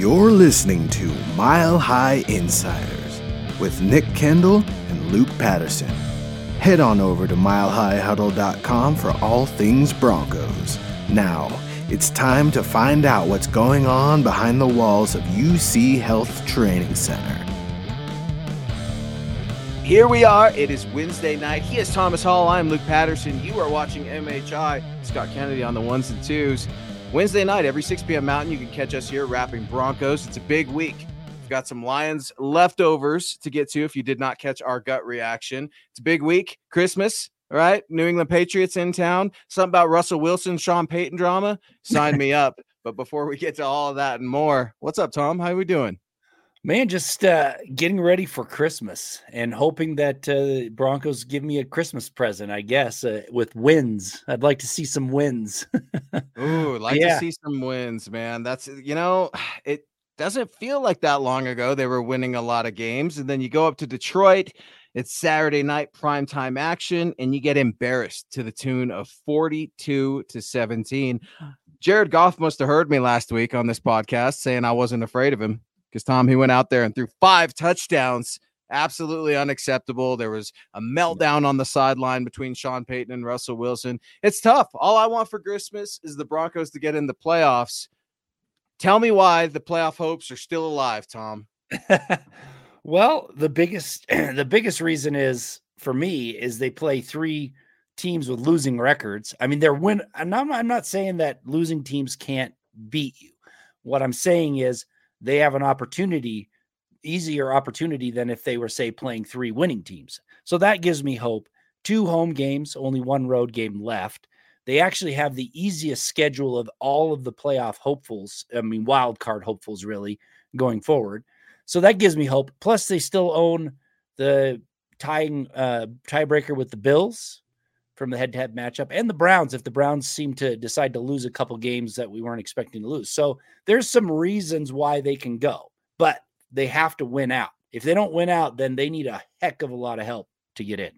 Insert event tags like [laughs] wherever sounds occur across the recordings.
You're listening to Mile High Insiders with Nick Kendall and Luke Patterson. Head on over to milehighhuddle.com for all things Broncos. Now, it's time to find out what's going on behind the walls of UC Health Training Center. Here we are. It is Wednesday night. He is Thomas Hall. I'm Luke Patterson. You are watching MHI. Scott Kennedy on the ones and twos. Wednesday night, every 6 p.m. Mountain, you can catch us here rapping Broncos. It's a big week. We've got some Lions leftovers to get to if you did not catch our gut reaction. It's a big week. Christmas, all right? New England Patriots in town. Something about Russell Wilson, Sean Payton drama. Sign me up. [laughs] But before we get to all of that and more, what's up, Tom? How are we doing? Man, just uh, getting ready for Christmas and hoping that uh, Broncos give me a Christmas present. I guess uh, with wins. I'd like to see some wins. [laughs] Ooh, like Yeah. to see some wins, man. That's you know, [sighs] it doesn't feel like that long ago they were winning a lot of games, and then you go up to Detroit. It's Saturday night primetime action, and you get embarrassed to the tune of 42 to 17. Jared Goff must have heard me last week on this podcast saying I wasn't afraid of him because Tom, he went out there and threw five touchdowns. Absolutely unacceptable. There was a meltdown on the sideline between Sean Payton and Russell Wilson. It's tough. All I want for Christmas is the Broncos to get in the playoffs. Tell me why the playoff hopes are still alive, Tom. [laughs] well, the biggest [clears throat] the biggest reason is for me is they play three teams with losing records. I mean, they're win. I'm, I'm not saying that losing teams can't beat you. What I'm saying is they have an opportunity, easier opportunity than if they were say playing three winning teams. So that gives me hope. Two home games, only one road game left. They actually have the easiest schedule of all of the playoff hopefuls. I mean, wild card hopefuls, really going forward. So that gives me hope. Plus, they still own the tying uh, tiebreaker with the Bills from the head-to-head matchup and the Browns. If the Browns seem to decide to lose a couple games that we weren't expecting to lose, so there's some reasons why they can go, but they have to win out. If they don't win out, then they need a heck of a lot of help to get in.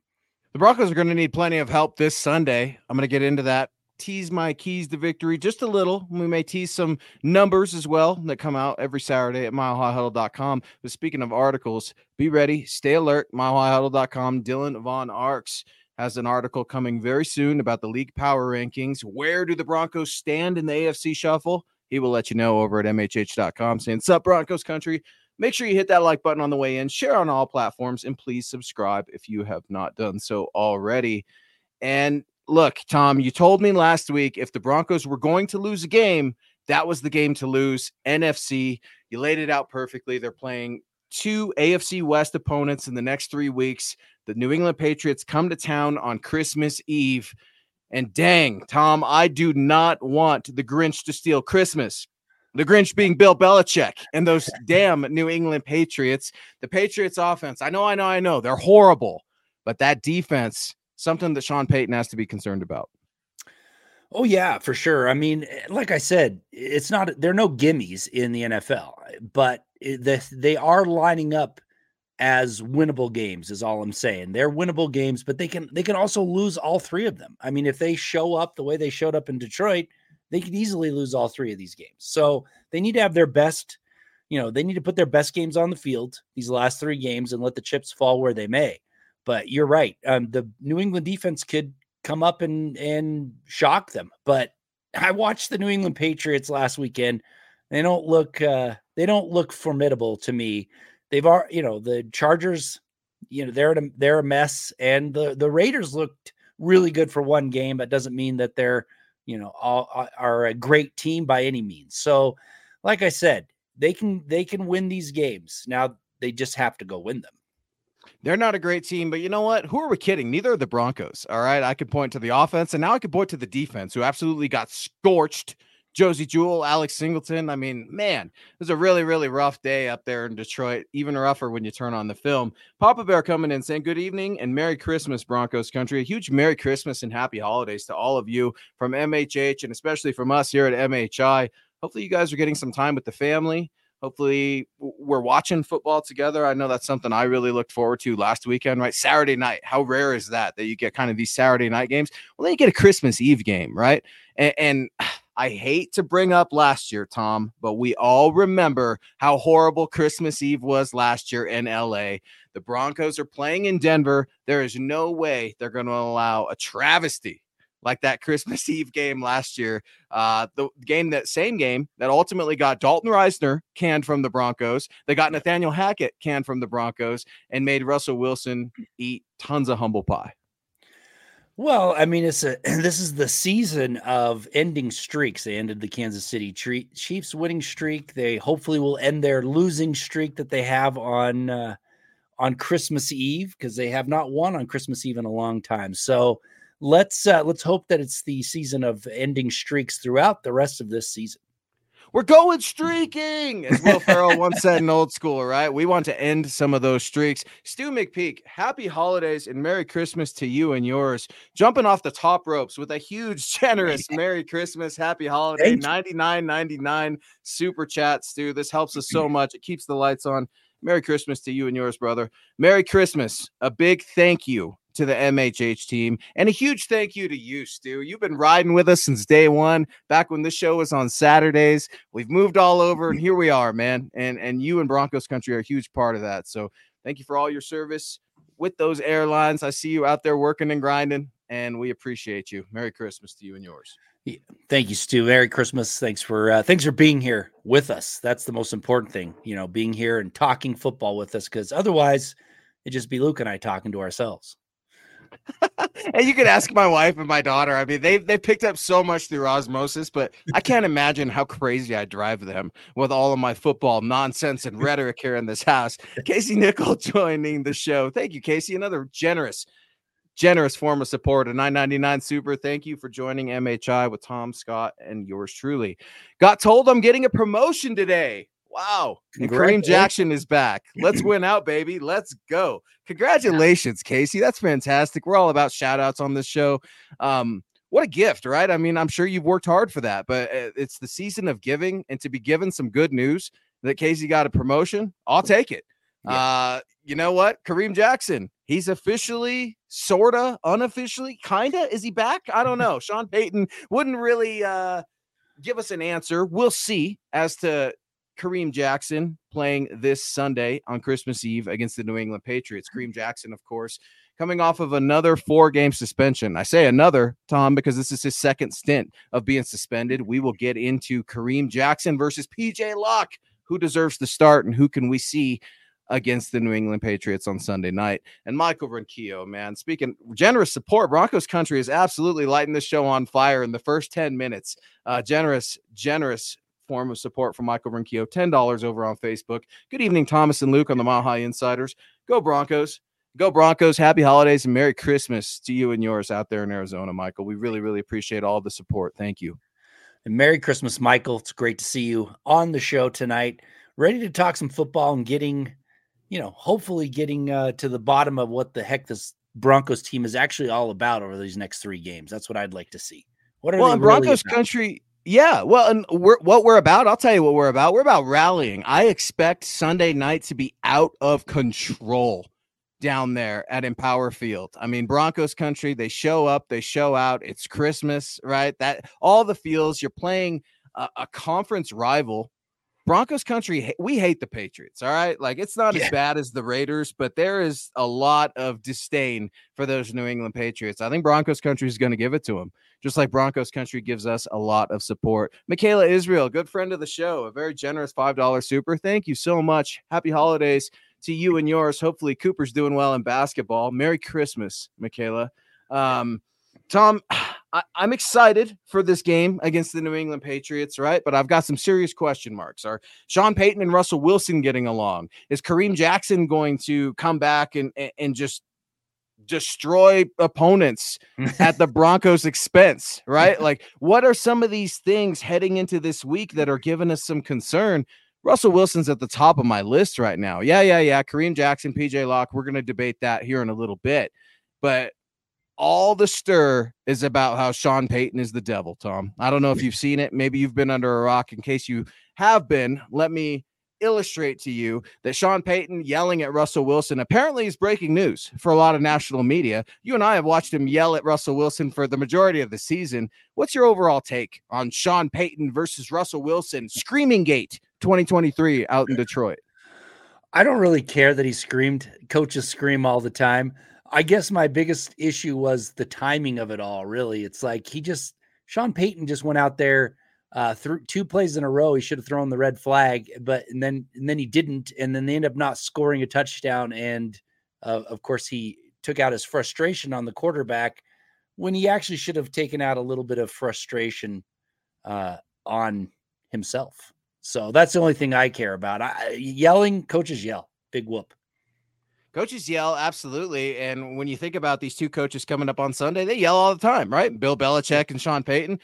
The Broncos are going to need plenty of help this Sunday. I'm going to get into that. Tease my keys to victory just a little. We may tease some numbers as well that come out every Saturday at milehighhuddle.com. But speaking of articles, be ready, stay alert. Milehighhuddle.com. Dylan Von Arx has an article coming very soon about the league power rankings. Where do the Broncos stand in the AFC shuffle? He will let you know over at MHH.com. Saying, Sup, Broncos country. Make sure you hit that like button on the way in, share on all platforms, and please subscribe if you have not done so already. And look, Tom, you told me last week if the Broncos were going to lose a game, that was the game to lose. NFC, you laid it out perfectly. They're playing two AFC West opponents in the next three weeks. The New England Patriots come to town on Christmas Eve. And dang, Tom, I do not want the Grinch to steal Christmas. The Grinch being Bill Belichick and those [laughs] damn New England Patriots. The Patriots offense, I know, I know, I know, they're horrible, but that defense, something that Sean Payton has to be concerned about. Oh yeah, for sure. I mean, eh, like I said, it's not there are no gimmies in the NFL, but it- the, they are lining up as winnable games is all I'm saying. They're winnable games, but they can they can also lose all three of them. I mean, if they show up the way they showed up in Detroit, they could easily lose all three of these games. So they need to have their best, you know, they need to put their best games on the field these last three games and let the chips fall where they may. But you're right. Um, the New England defense could come up and and shock them. But I watched the New England Patriots last weekend. They don't look uh, they don't look formidable to me. They've are you know the Chargers, you know they're a, they're a mess, and the the Raiders looked really good for one game. That doesn't mean that they're you know all, are a great team by any means. So, like I said, they can they can win these games. Now they just have to go win them. They're not a great team, but you know what? Who are we kidding? Neither are the Broncos. All right. I could point to the offense, and now I could point to the defense, who absolutely got scorched. Josey Jewell, Alex Singleton. I mean, man, it was a really, really rough day up there in Detroit. Even rougher when you turn on the film. Papa Bear coming in saying good evening and Merry Christmas, Broncos country. A huge Merry Christmas and Happy Holidays to all of you from MHH and especially from us here at MHI. Hopefully, you guys are getting some time with the family. Hopefully, we're watching football together. I know that's something I really looked forward to last weekend, right? Saturday night. How rare is that that you get kind of these Saturday night games? Well, then you get a Christmas Eve game, right? And, [sighs] and I hate to bring up last year, Tom, but we all remember how horrible Christmas Eve was last year in LA. The Broncos are playing in Denver. There is no way they're going to allow a travesty like that Christmas [laughs] Eve game last year. Uh, the game that same game that ultimately got Dalton Risner canned from the Broncos. They got Nathaniel Hackett canned from the Broncos and made Russell Wilson eat tons of humble pie. Well, I mean, it's a [clears throat] this is the season of ending streaks. They ended the Kansas City Chiefs winning streak. They hopefully will end their losing streak that they have on uh, on Christmas Eve because they have not won on Christmas Eve in a long time. So let's uh, let's hope that it's the season of ending streaks throughout the rest of this season. We're going streaking, as Will Ferrell once said in old school, right? We want to end some of those streaks. Stu McPeak, happy holidays and Merry Christmas to you and yours. Jumping off the top ropes with a huge, generous [laughs] Merry Christmas, Happy Holiday, 99.99 super chat, Stu. This helps us so [clears throat] much. It keeps the lights on. Merry Christmas to you and yours, brother. Merry Christmas. A big thank you to the MHH team. And a huge thank you to you, Stu. You've been riding with us since day one, back when this show was on Saturdays. We've moved all over, and here we are, man. And and you and Broncos country are a huge part of that. So thank you for all your service with those airlines. I see you out there working and grinding, and we appreciate you. Merry Christmas to you and yours. Yeah. Thank you, Stu. Merry Christmas. Thanks for uh, thanks for being here with us. That's the most important thing, you know, being here and talking football with us. Because otherwise, it'd just be Luke and I talking to ourselves. [laughs] and you can ask my wife and my daughter. I mean, they they picked up so much through osmosis, but I can't imagine how crazy I drive them with all of my football nonsense and rhetoric here in this house. Casey Nickel [laughs] joining the show. Thank you, Casey. Another generous, generous form of support. A 999 super. Thank you for joining MHI with Tom Scott and yours truly. Got told I'm getting a promotion today. Wow. And Kareem Jackson is back. Let's [clears throat] win out, baby. Let's go. Congratulations, Casey. That's fantastic. We're all about shout outs on this show. Um, what a gift, right? I mean, I'm sure you've worked hard for that, but uh, it's the season of giving and to be given some good news that Casey got a promotion, I'll take it. Yeah. Uh, you know what? Kareem Jackson, he's officially, sorta, unofficially, kinda. Is he back? I don't know. [laughs] Sean Payton wouldn't really uh give us an answer. We'll see as to Kareem Jackson playing this Sunday on Christmas Eve against the New England Patriots. Kareem Jackson, of course, coming off of another four game suspension. I say another, Tom, because this is his second stint of being suspended. We will get into Kareem Jackson versus PJ Locke. Who deserves to start and who can we see against the New England Patriots on Sunday night. And Michael Ronquillo, man, speaking generous support, Broncos country is absolutely lighting this show on fire in the first 10 minutes. Uh, generous, generous form of support from Michael Ronquillo. $10 over on Facebook. Good evening, Thomas and Luke on the Mile High Insiders. Go Broncos. Go Broncos. Happy holidays and Merry Christmas to you and yours out there in Arizona, Michael. We really, really appreciate all the support. Thank you. And Merry Christmas, Michael. It's great to see you on the show tonight. Ready to talk some football and getting, you know, hopefully getting uh, to the bottom of what the heck this Broncos team is actually all about over these next three games. That's what I'd like to see. What are well, Broncos really country Yeah, well, and we're what we're about. I'll tell you what we're about. We're about rallying. I expect Sunday night to be out of control down there at Empower Field. I mean, Broncos country, they show up, they show out. It's Christmas, right? That all the feels. You're playing a, a conference rival. Broncos country, we hate the Patriots. All right. Like it's not yeah. as bad as the Raiders, but there is a lot of disdain for those New England Patriots. I think Broncos country is going to give it to them, just like Broncos country gives us a lot of support. Michaela Israel, good friend of the show, a very generous $5 super. Thank you so much. Happy holidays to you and yours. Hopefully, Cooper's doing well in basketball. Merry Christmas, Michaela. Um, Tom, I, am excited for this game against the New England Patriots, right? But I've got some serious question marks. Are Sean Payton and Russell Wilson getting along? Is Kareem Jackson going to come back and and just destroy opponents [laughs] at the Broncos' expense, right? Like, what are some of these things heading into this week that are giving us some concern? Russell Wilson's at the top of my list right now. Yeah, yeah, yeah. Kareem Jackson, PJ Locke. We're going to debate that here in a little bit. But all the stir is about how Sean Payton is the devil, Tom. I don't know if you've seen it. Maybe you've been under a rock. In case you have been, let me illustrate to you that Sean Payton yelling at Russell Wilson apparently is breaking news for a lot of national media. You and I have watched him yell at Russell Wilson for the majority of the season. What's your overall take on Sean Payton versus Russell Wilson screaming gate 2023 out in Detroit. I don't really care that he screamed. Coaches scream all the time. I guess my biggest issue was the timing of it all, really. It's like he just, Sean Payton just went out there uh, through two plays in a row. He should have thrown the red flag, but and then and then he didn't, and then they end up not scoring a touchdown. And uh, of course, he took out his frustration on the quarterback when he actually should have taken out a little bit of frustration uh, on himself. So that's the only thing I care about. I, yelling, coaches yell, big whoop. Coaches yell, absolutely. And when you think about these two coaches coming up on Sunday, they yell all the time, right? Bill Belichick and Sean Payton.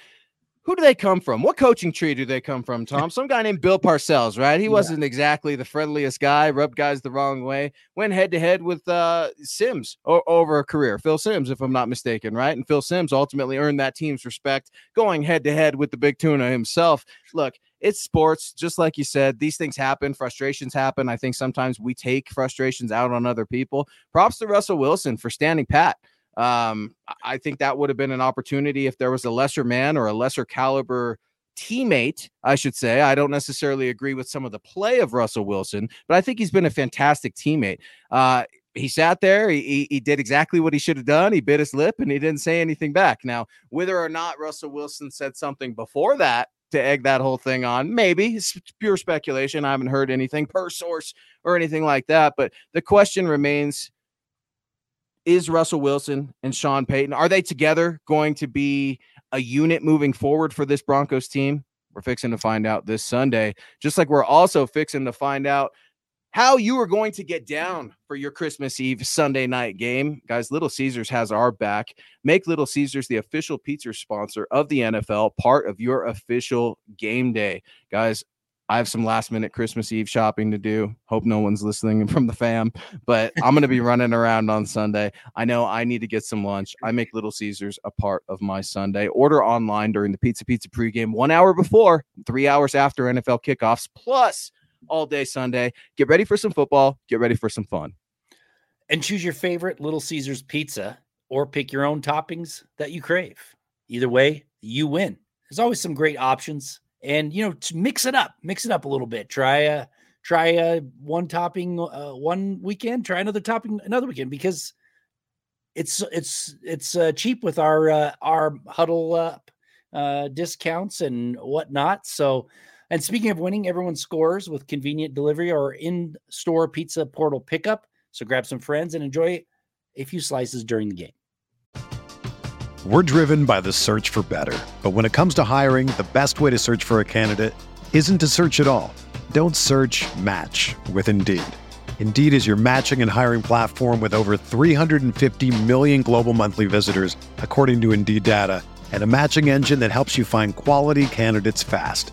Who do they come from? What coaching tree do they come from, Tom? Some guy named Bill Parcells, right? He [laughs] wasn't exactly the friendliest guy, rubbed guys the wrong way, went head to head with uh, Simms o- over a career, Phil Simms if I'm not mistaken, right? And Phil Simms ultimately earned that team's respect going head to head with the big tuna himself. Look, it's sports, just like you said. These things happen, frustrations happen. I think sometimes we take frustrations out on other people. Props to Russell Wilson for standing pat. Um, I think that would have been an opportunity if there was a lesser man or a lesser caliber teammate, I should say. I don't necessarily agree with some of the play of Russell Wilson, but I think he's been a fantastic teammate. Uh, he sat there. He, he did exactly what he should have done. He bit his lip and he didn't say anything back. Now, whether or not Russell Wilson said something before that to egg that whole thing on. Maybe it's pure speculation. I haven't heard anything per source or anything like that. But the question remains is Russell Wilson and Sean Payton, are they together going to be a unit moving forward for this Broncos team? We're fixing to find out this Sunday, just like we're also fixing to find out how you are going to get down for your Christmas Eve Sunday night game. Guys, Little Caesars has our back. Make Little Caesars the official pizza sponsor of the NFL, part of your official game day. Guys, I have some last minute Christmas Eve shopping to do. Hope no one's listening [laughs] from the fam, but I'm going to be [laughs] running around on Sunday. I know I need to get some lunch. I make Little Caesars a part of my Sunday. Order online during the Pizza Pizza pregame, one hour before, three hours after NFL kickoffs, plus all day Sunday. Get ready for some football. Get ready for some fun. And choose your favorite Little Caesars pizza or pick your own toppings that you crave. Either way, you win. There's always some great options. And you know, mix it up, mix it up a little bit. Try a try a one topping uh, one weekend, try another topping another weekend because it's it's it's uh, cheap with our uh, our huddle up uh, discounts and whatnot. So and speaking of winning, everyone scores with convenient delivery or in store pizza portal pickup. So grab some friends and enjoy a few slices during the game. We're driven by the search for better. But when it comes to hiring, the best way to search for a candidate isn't to search at all. Don't search match with Indeed. Indeed is your matching and hiring platform with over 350 million global monthly visitors, according to Indeed data, and a matching engine that helps you find quality candidates fast.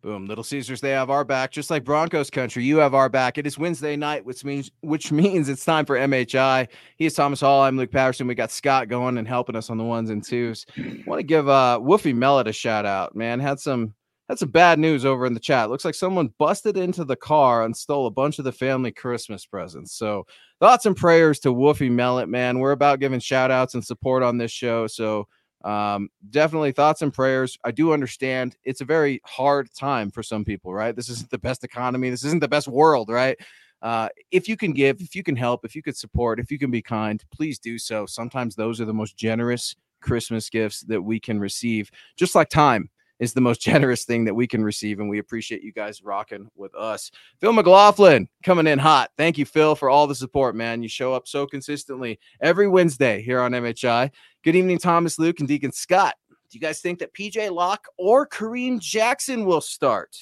Boom. Little Caesars, they have our back, just like Broncos country. You have our back. It is Wednesday night, which means which [laughs] means it's time for MHI. He is Thomas Hall. I'm Luke Patterson. We got Scott going and helping us on the ones and twos. Want to give uh Woofy Mellet a shout out, man. Had some had some bad news over in the chat. Looks like someone busted into the car and stole a bunch of the family Christmas presents. So thoughts and prayers to Woofy Mellet, man. We're about giving shout outs and support on this show. So um, definitely thoughts and prayers. I do understand it's a very hard time for some people, right? This isn't the best economy. This isn't the best world, right? Uh, if you can give, if you can help, if you could support, if you can be kind, please do so. Sometimes those are the most generous Christmas gifts that we can receive, just like time is the most [laughs] generous thing that we can receive. And we appreciate you guys rocking with us. Phil McLaughlin coming in hot. Thank you, Phil, for all the support, man. You show up so consistently every Wednesday here on MHI. Good evening, Thomas, Luke, and Deacon Scott. Do you guys think that PJ Locke or Kareem Jackson will start?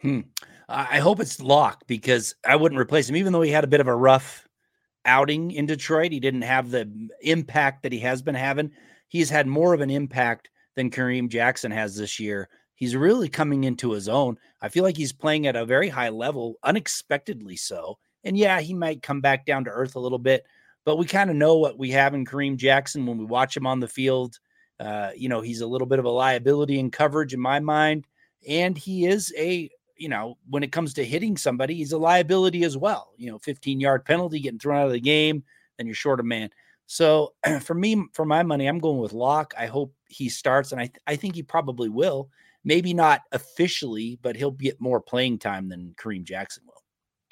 Hmm. I hope it's Locke because I wouldn't replace him, even though he had a bit of a rough outing in Detroit. He didn't have the impact that he has been having. He's had more of an impact than Kareem Jackson has this year. He's really coming into his own. I feel like he's playing at a very high level, unexpectedly so. And yeah, he might come back down to earth a little bit, but we kind of know what we have in Kareem Jackson when we watch him on the field. Uh, you know, he's a little bit of a liability in coverage in my mind. And he is a, you know, when it comes to hitting somebody, he's a liability as well. You know, 15 yard penalty, getting thrown out of the game, then you're short a man. So [clears throat] for me, for my money, I'm going with Locke. I hope he starts, and I th- I think he probably will. Maybe not officially, but he'll get more playing time than Kareem Jackson will.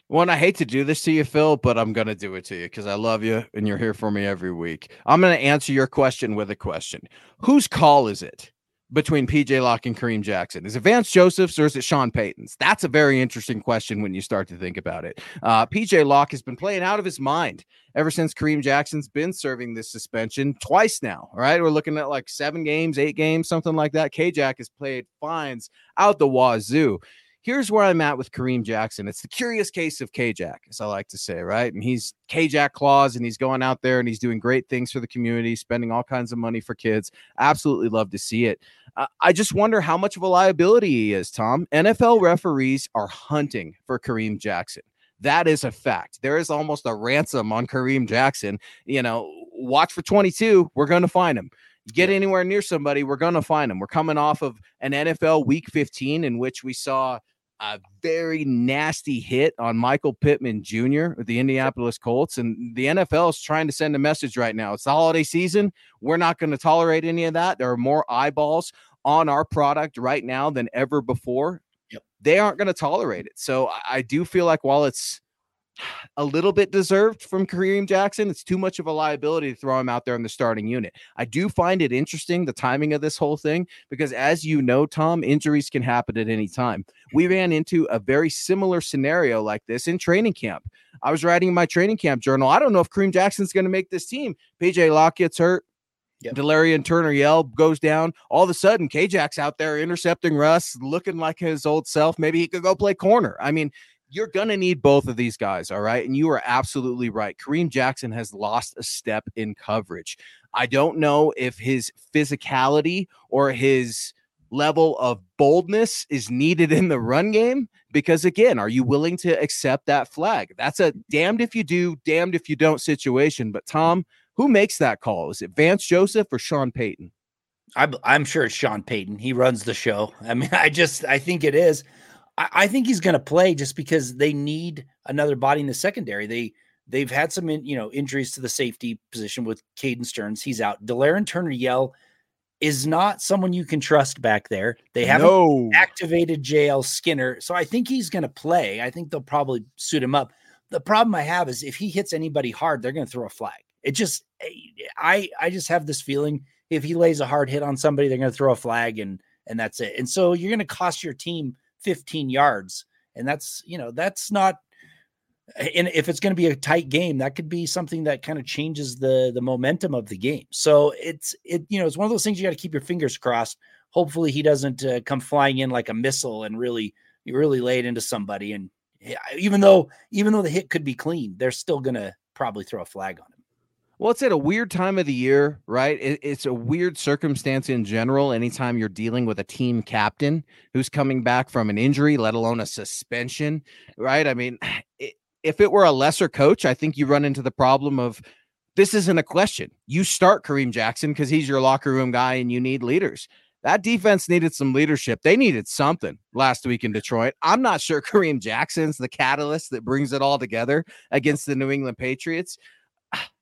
Well, and I hate to do this to you, Phil, but I'm going to do it to you because I love you and you're here for me every week. I'm going to answer your question with a question Whose call is it? Between PJ Locke and Kareem Jackson? Is it Vance Joseph's or is it Sean Payton's? That's a very interesting question when you start to think about it. Uh, PJ Locke has been playing out of his mind ever since Kareem Jackson's been serving this suspension twice now. Right, we're looking at like seven games, eight games, something like that. K Jack has played fines out the wazoo here's where I'm at with Kareem Jackson. It's the curious case of K-Jack, as I like to say, right? And he's K-Jack clause and he's going out there and he's doing great things for the community, spending all kinds of money for kids. Absolutely love to see it. Uh, I just wonder how much of a liability he is, Tom. NFL referees are hunting for Kareem Jackson. That is a fact. There is almost a ransom on Kareem Jackson. You know, watch for 22. We're going to find him get anywhere near somebody, we're going to find him. We're coming off of an NFL week 15 in which we saw a very nasty hit on Michael Pittman Jr. with the Indianapolis Colts. And the NFL is trying to send a message right now. It's the holiday season. We're not going to tolerate any of that. There are more eyeballs on our product right now than ever before. Yep. They aren't going to tolerate it. So I do feel like while it's a little bit deserved from Kareem Jackson. It's too much of a liability to throw him out there in the starting unit. I do find it interesting the timing of this whole thing because, as you know, Tom, injuries can happen at any time. We ran into a very similar scenario like this in training camp. I was writing my training camp journal. I don't know if Kareem Jackson's going to make this team. PJ Locke gets hurt. Yep. Delarrin Turner Yell goes down. All of a sudden, K Jack's out there intercepting Russ, looking like his old self. Maybe he could go play corner. I mean, you're going to need both of these guys. All right. And you are absolutely right. Kareem Jackson has lost a step in coverage. I don't know if his physicality or his level of boldness is needed in the run game because again are you willing to accept that flag that's a damned if you do damned if you don't situation but tom who makes that call is it vance joseph or sean payton I'm, I'm sure it's sean payton he runs the show i mean [laughs] i just i think it is i, I think he's going to play just because they need another body in the secondary they they've had some in, you know injuries to the safety position with Caden Sterns. He's out. Delarrin Turner Yell is not someone you can trust back there. They haven't no. activated JL Skinner. So I think he's going to play. I think they'll probably suit him up. The problem I have is if he hits anybody hard, they're going to throw a flag. It just eh, I I just have this feeling if he lays a hard hit on somebody, they're going to throw a flag and and that's it. And so you're going to cost your team 15 yards. And that's, you know, that's not and if it's going to be a tight game that could be something that kind of changes the the momentum of the game so it's it you know it's one of those things you got to keep your fingers crossed hopefully he doesn't uh, come flying in like a missile and really really lay it into somebody and even though even though the hit could be clean they're still going to probably throw a flag on him well, it's at a weird time of the year, right? It, it's a weird circumstance in general. Anytime you're dealing with a team captain who's coming back from an injury, let alone a suspension, right? I mean, [sighs] it, if it were a lesser coach, I think you run into the problem of this isn't a question. You start Kareem Jackson because he's your locker room guy and you need leaders. That defense needed some leadership. They needed something last week in Detroit. I'm not sure [laughs] Kareem Jackson's the catalyst that brings it all together against the New England Patriots.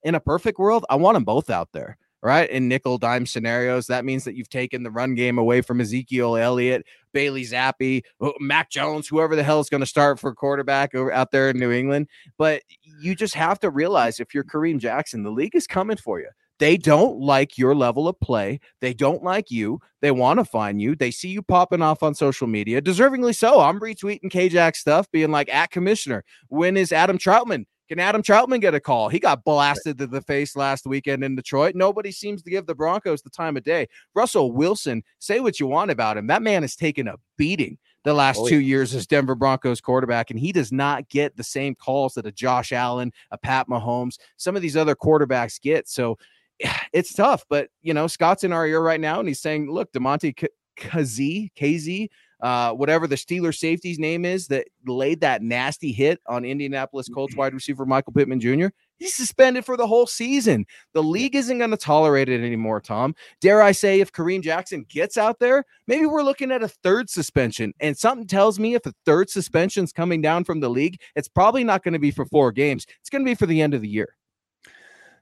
In a perfect world, I want them both out there right? In nickel dime scenarios, that means that you've taken the run game away from Ezekiel Elliott, Bailey Zappe, oh, Mac Jones, whoever the hell is going to start for quarterback over out there in New England. But you just have to realize if you're Kareem Jackson, the league is coming for you. They don't like your level of play. They don't like you. They want to find you. They see you popping off on social media, deservingly so. I'm retweeting KJack stuff, being like, at commissioner, when is Adam Trautman can Adam Trautman get a call? He got blasted to the face last weekend in Detroit. Nobody seems to give the Broncos the time of day. Russell Wilson, say what you want about him. That man has taken a beating the last oh, two yeah. years as Denver Broncos quarterback, and he does not get the same calls that a Josh Allen, a Pat Mahomes, some of these other quarterbacks get. So [sighs] it's tough, but you know, Scott's in our ear right now, and he's saying, look, Damontae Kazee, KZ, uh, whatever the Steeler safety's name is that laid that nasty hit on Indianapolis Colts mm-hmm. wide receiver Michael Pittman Jr. He's suspended for the whole season. The league isn't going to tolerate it anymore, Tom. Dare I say, if Kareem Jackson gets out there, maybe we're looking at a third suspension. And something tells me if a third suspension's coming down from the league, it's probably not going to be for four games. It's going to be for the end of the year.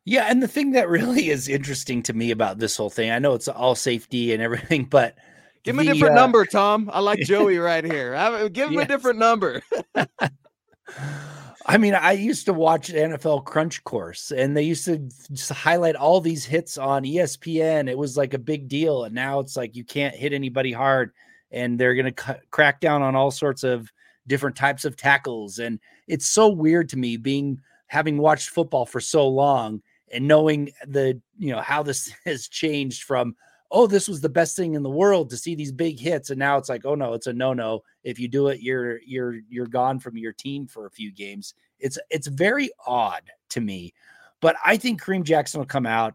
Yeah, and the thing that really is interesting to me about this whole thing, I know it's all safety and everything, [laughs] but Give him the, a different uh, number, Tom. I like [laughs] Joey right here. Give him yes. a different number. [laughs] [laughs] I mean, I used to watch NFL Crunch Course, and they used to just highlight all these hits on ESPN. It was like a big deal, and now it's like you can't hit anybody hard, and they're going to crack down on all sorts of different types of tackles. And it's so weird to me, being having watched football for so long and knowing the you know how this has changed from oh, this was the best thing in the world to see these big hits, and now it's like, oh no, it's a no no. If you do it, you're you're you're gone from your team for a few games. It's it's very odd to me, but I think Kareem Jackson will come out,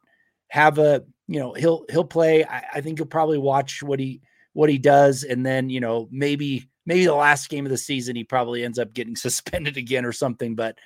have a you know he'll he'll play. I, I think he'll probably watch what he what he does, and then you know maybe maybe the last game of the season he probably ends up getting [laughs] suspended again or something, but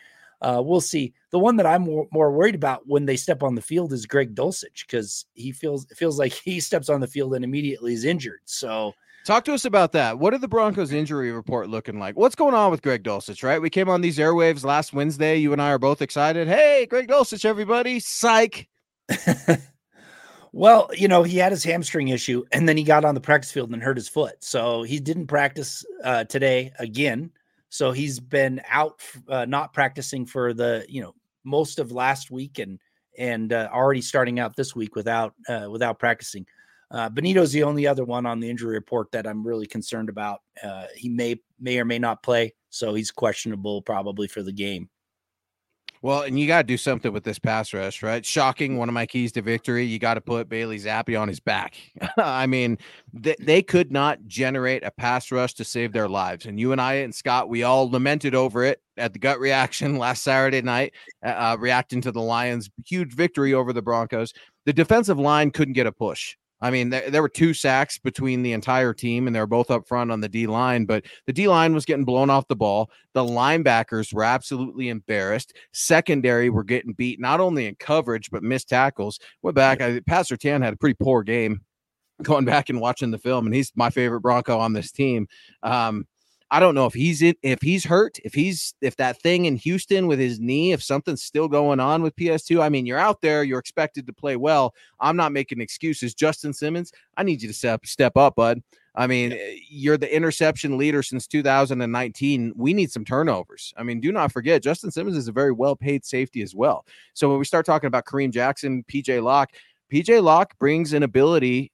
uh, we'll see. The one that I'm more, more, worried about when they step on the field is Greg Dulcich because he feels feels like [laughs] he steps on the field and immediately is injured. So Talk to us about that. What are the Broncos injury report looking like? What's going on with Greg Dulcich, right? We came on these airwaves last Wednesday. You and I are both excited. Hey, Greg Dulcich, everybody. Psych. [laughs] well, you know, he had his hamstring issue and then he got on the practice field and hurt his foot. So he didn't practice uh, today again. So he's been out, uh, not practicing for the you know most of last week and and uh, already starting out this week without uh, without practicing. Uh, Bonitto's the only other one on the injury report that I'm really concerned about. Uh, he may may or may not play, so he's questionable probably for the game. Well, and you got to do something with this pass rush, right? Shocking. One of my keys to victory. You got to put Bailey Zappe on his back. [laughs] I mean, they, they could not generate a pass rush to save their lives. And you and I and Scott, we all lamented over it at the gut reaction [laughs] last Saturday night, uh, uh reacting to the Lions' huge victory over the Broncos. The defensive line couldn't get a push I mean, there, there, were two sacks between the entire team, and they were both up front on the D line, but the D line was getting blown off the ball. The linebackers were absolutely embarrassed. Secondary were getting beat, not only in coverage, but missed tackles. Went back, I, Pat Surtain had a pretty poor game [laughs] going back and watching the film, and he's my favorite Bronco on this team. Um, I don't know if he's in, if he's hurt, if he's if that thing in Houston with his knee, if something's still going on with PS2. I mean, you're out there, you're expected to play well. I'm not making excuses. Justin Simmons, I need you to step step up, bud. I mean, yeah. Eh, you're the interception leader since 2019. We need some turnovers. I mean, do not forget, Justin Simmons is a very well paid safety as well. So when we start talking about Kareem Jackson, PJ Locke, PJ Locke brings an ability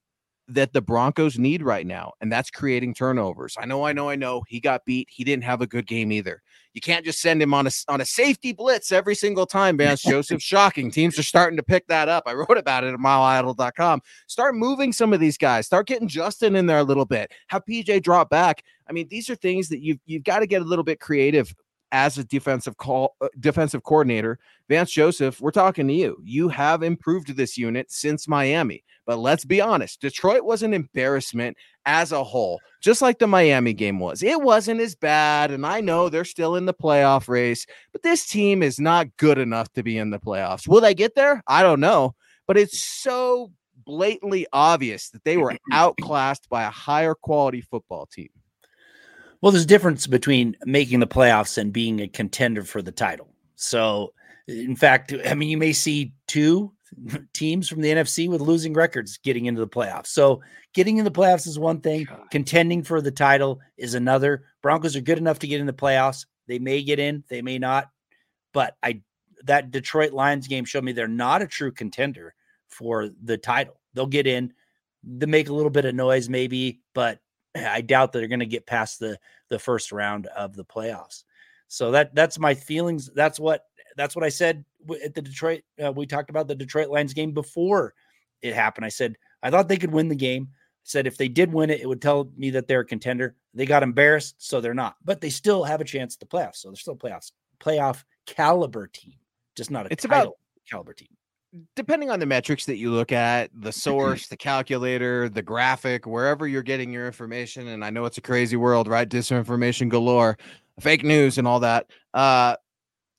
that the Broncos need right now, and that's creating turnovers. I know, I know, I know. He got beat. He didn't have a good game either. You can't just send him on a on a safety blitz every single time, Vance Joseph. Shocking. Teams are starting to pick that up. I wrote about it at milehighhuddle.com. Start moving some of these guys. Start getting Justin in there a little bit. Have PJ drop back. I mean, these are things that you've you've got to get a little bit creative as a defensive call uh, defensive coordinator vance joseph we're talking to you. You have improved this unit since miami but let's be honest detroit was an embarrassment as a whole just like the miami game was. It wasn't as bad and i know they're still in the playoff race but this team is not good enough to be in the playoffs. Will they get there? I don't know but it's so blatantly obvious that they were [clears throat] outclassed by a higher quality football team well, there's a difference between making the playoffs and being a contender for the title. So, in fact, I mean, you may see two [laughs] teams from the NFC with losing records getting into the playoffs. So, getting in the playoffs is one thing, God. contending for the title is another. Broncos are good enough to get in the playoffs. They may get in, they may not. But I that Detroit Lions game showed me they're not a true contender for the title. They'll get in, they make a little bit of noise maybe, but I doubt that they're going to get past the the first round of the playoffs. So that that's my feelings. That's what that's what I said at the Detroit. Uh, we talked about the Detroit Lions game before it happened. I said I thought they could win the game. I said if they did win it, it would tell me that they're a contender. They got embarrassed, so they're not. But they still have a chance at the playoffs. So they're still playoffs playoff caliber team, just not a it's about caliber team depending on the metrics that you look at, the source, the calculator, the graphic, wherever you're getting your information, and I know it's a crazy world, right? Disinformation galore, fake news, and all that. Uh,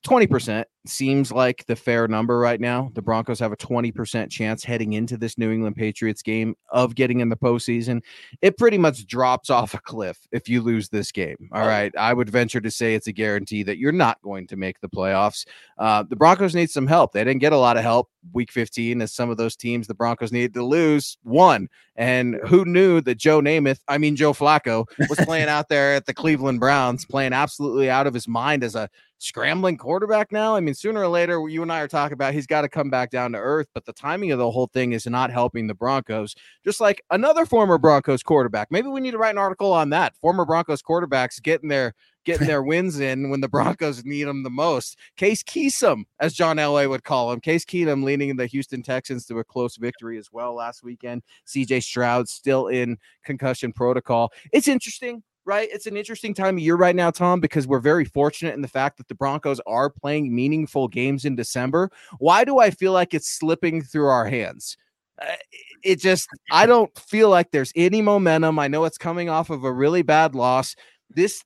20% seems like the fair number right now. The Broncos have a 20% chance heading into this New England Patriots game of getting in the postseason. It pretty much drops off a cliff if you lose this game. All oh. I would venture to say it's a guarantee that you're not going to make the playoffs. Uh, the Broncos need some help. They didn't get a lot of help week 15 as some of those teams the Broncos needed to lose won. And who knew that Joe Namath, I mean, Joe Flacco, was playing out there at the Cleveland Browns, playing absolutely out of his mind as a scrambling quarterback now. I mean, sooner or later, you and I are talking about he's got to come back down to earth, but the timing of the whole thing is not helping the Broncos. Just like another former mm-hmm. Broncos quarterback. Maybe we need to write an article on that. Former Broncos quarterbacks getting their getting [laughs] their wins in when the Broncos need them the most. Case Keenum, as John Elway would call him. Case Keenum leading the Houston Texans to a close victory as well last weekend. CJ Stroud still in concussion protocol. It's interesting right? It's an interesting time of year right now, Tom, because we're very fortunate in the fact that the Broncos are playing meaningful games in December. Why do I feel like it's slipping through our hands? Uh, it just, I don't feel like there's any momentum. I know it's coming off of a really bad loss. This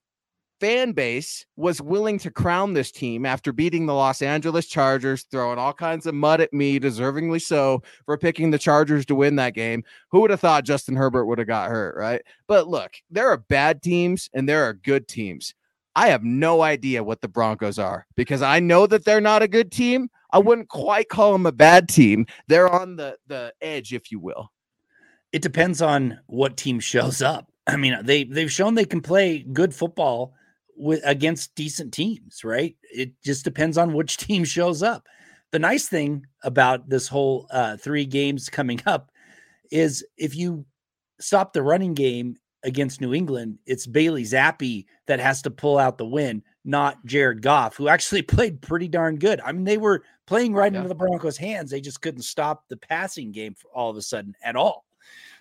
fan base was willing to crown this team after beating the Los Angeles Chargers, throwing all kinds of mud at me, deservingly so, for picking the Chargers to win that game. Who would have thought Justin Herbert would have got hurt, right? But look, there are bad teams and there are good teams. I have no idea what the Broncos are because I know that they're not a good team. I wouldn't quite call them a bad team. They're on the the edge, if you will. It depends on what team shows up. I mean, they they've shown they can play good football with against decent teams, right? It just depends on which [laughs] team shows up. The nice thing about this whole uh, three games coming [laughs] up is if you stop the running game against New England, it's Bailey Zappe that has to pull out the win, not Jared Goff, who actually [laughs] played pretty darn good. I mean, they were playing right yeah. into the Broncos' hands. They just couldn't stop the passing game for all of a sudden at all.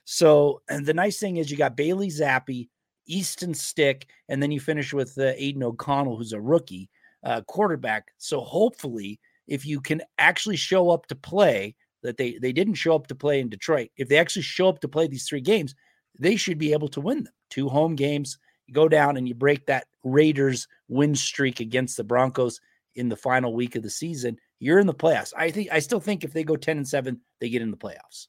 So, and the nice thing is you got Bailey Zappe Easton Stick, and then you finish with uh, Aidan O'Connell, who's a rookie uh, quarterback. So hopefully, if you can actually show up to play, that they they didn't show up to play in Detroit. If they actually show up to play these three games, they should be able to win them. Two home games, you go down and you break that Raiders win streak against the Broncos in the final week of the season. You're in the playoffs. I think I still think if they go 10 and 7, they get in the playoffs.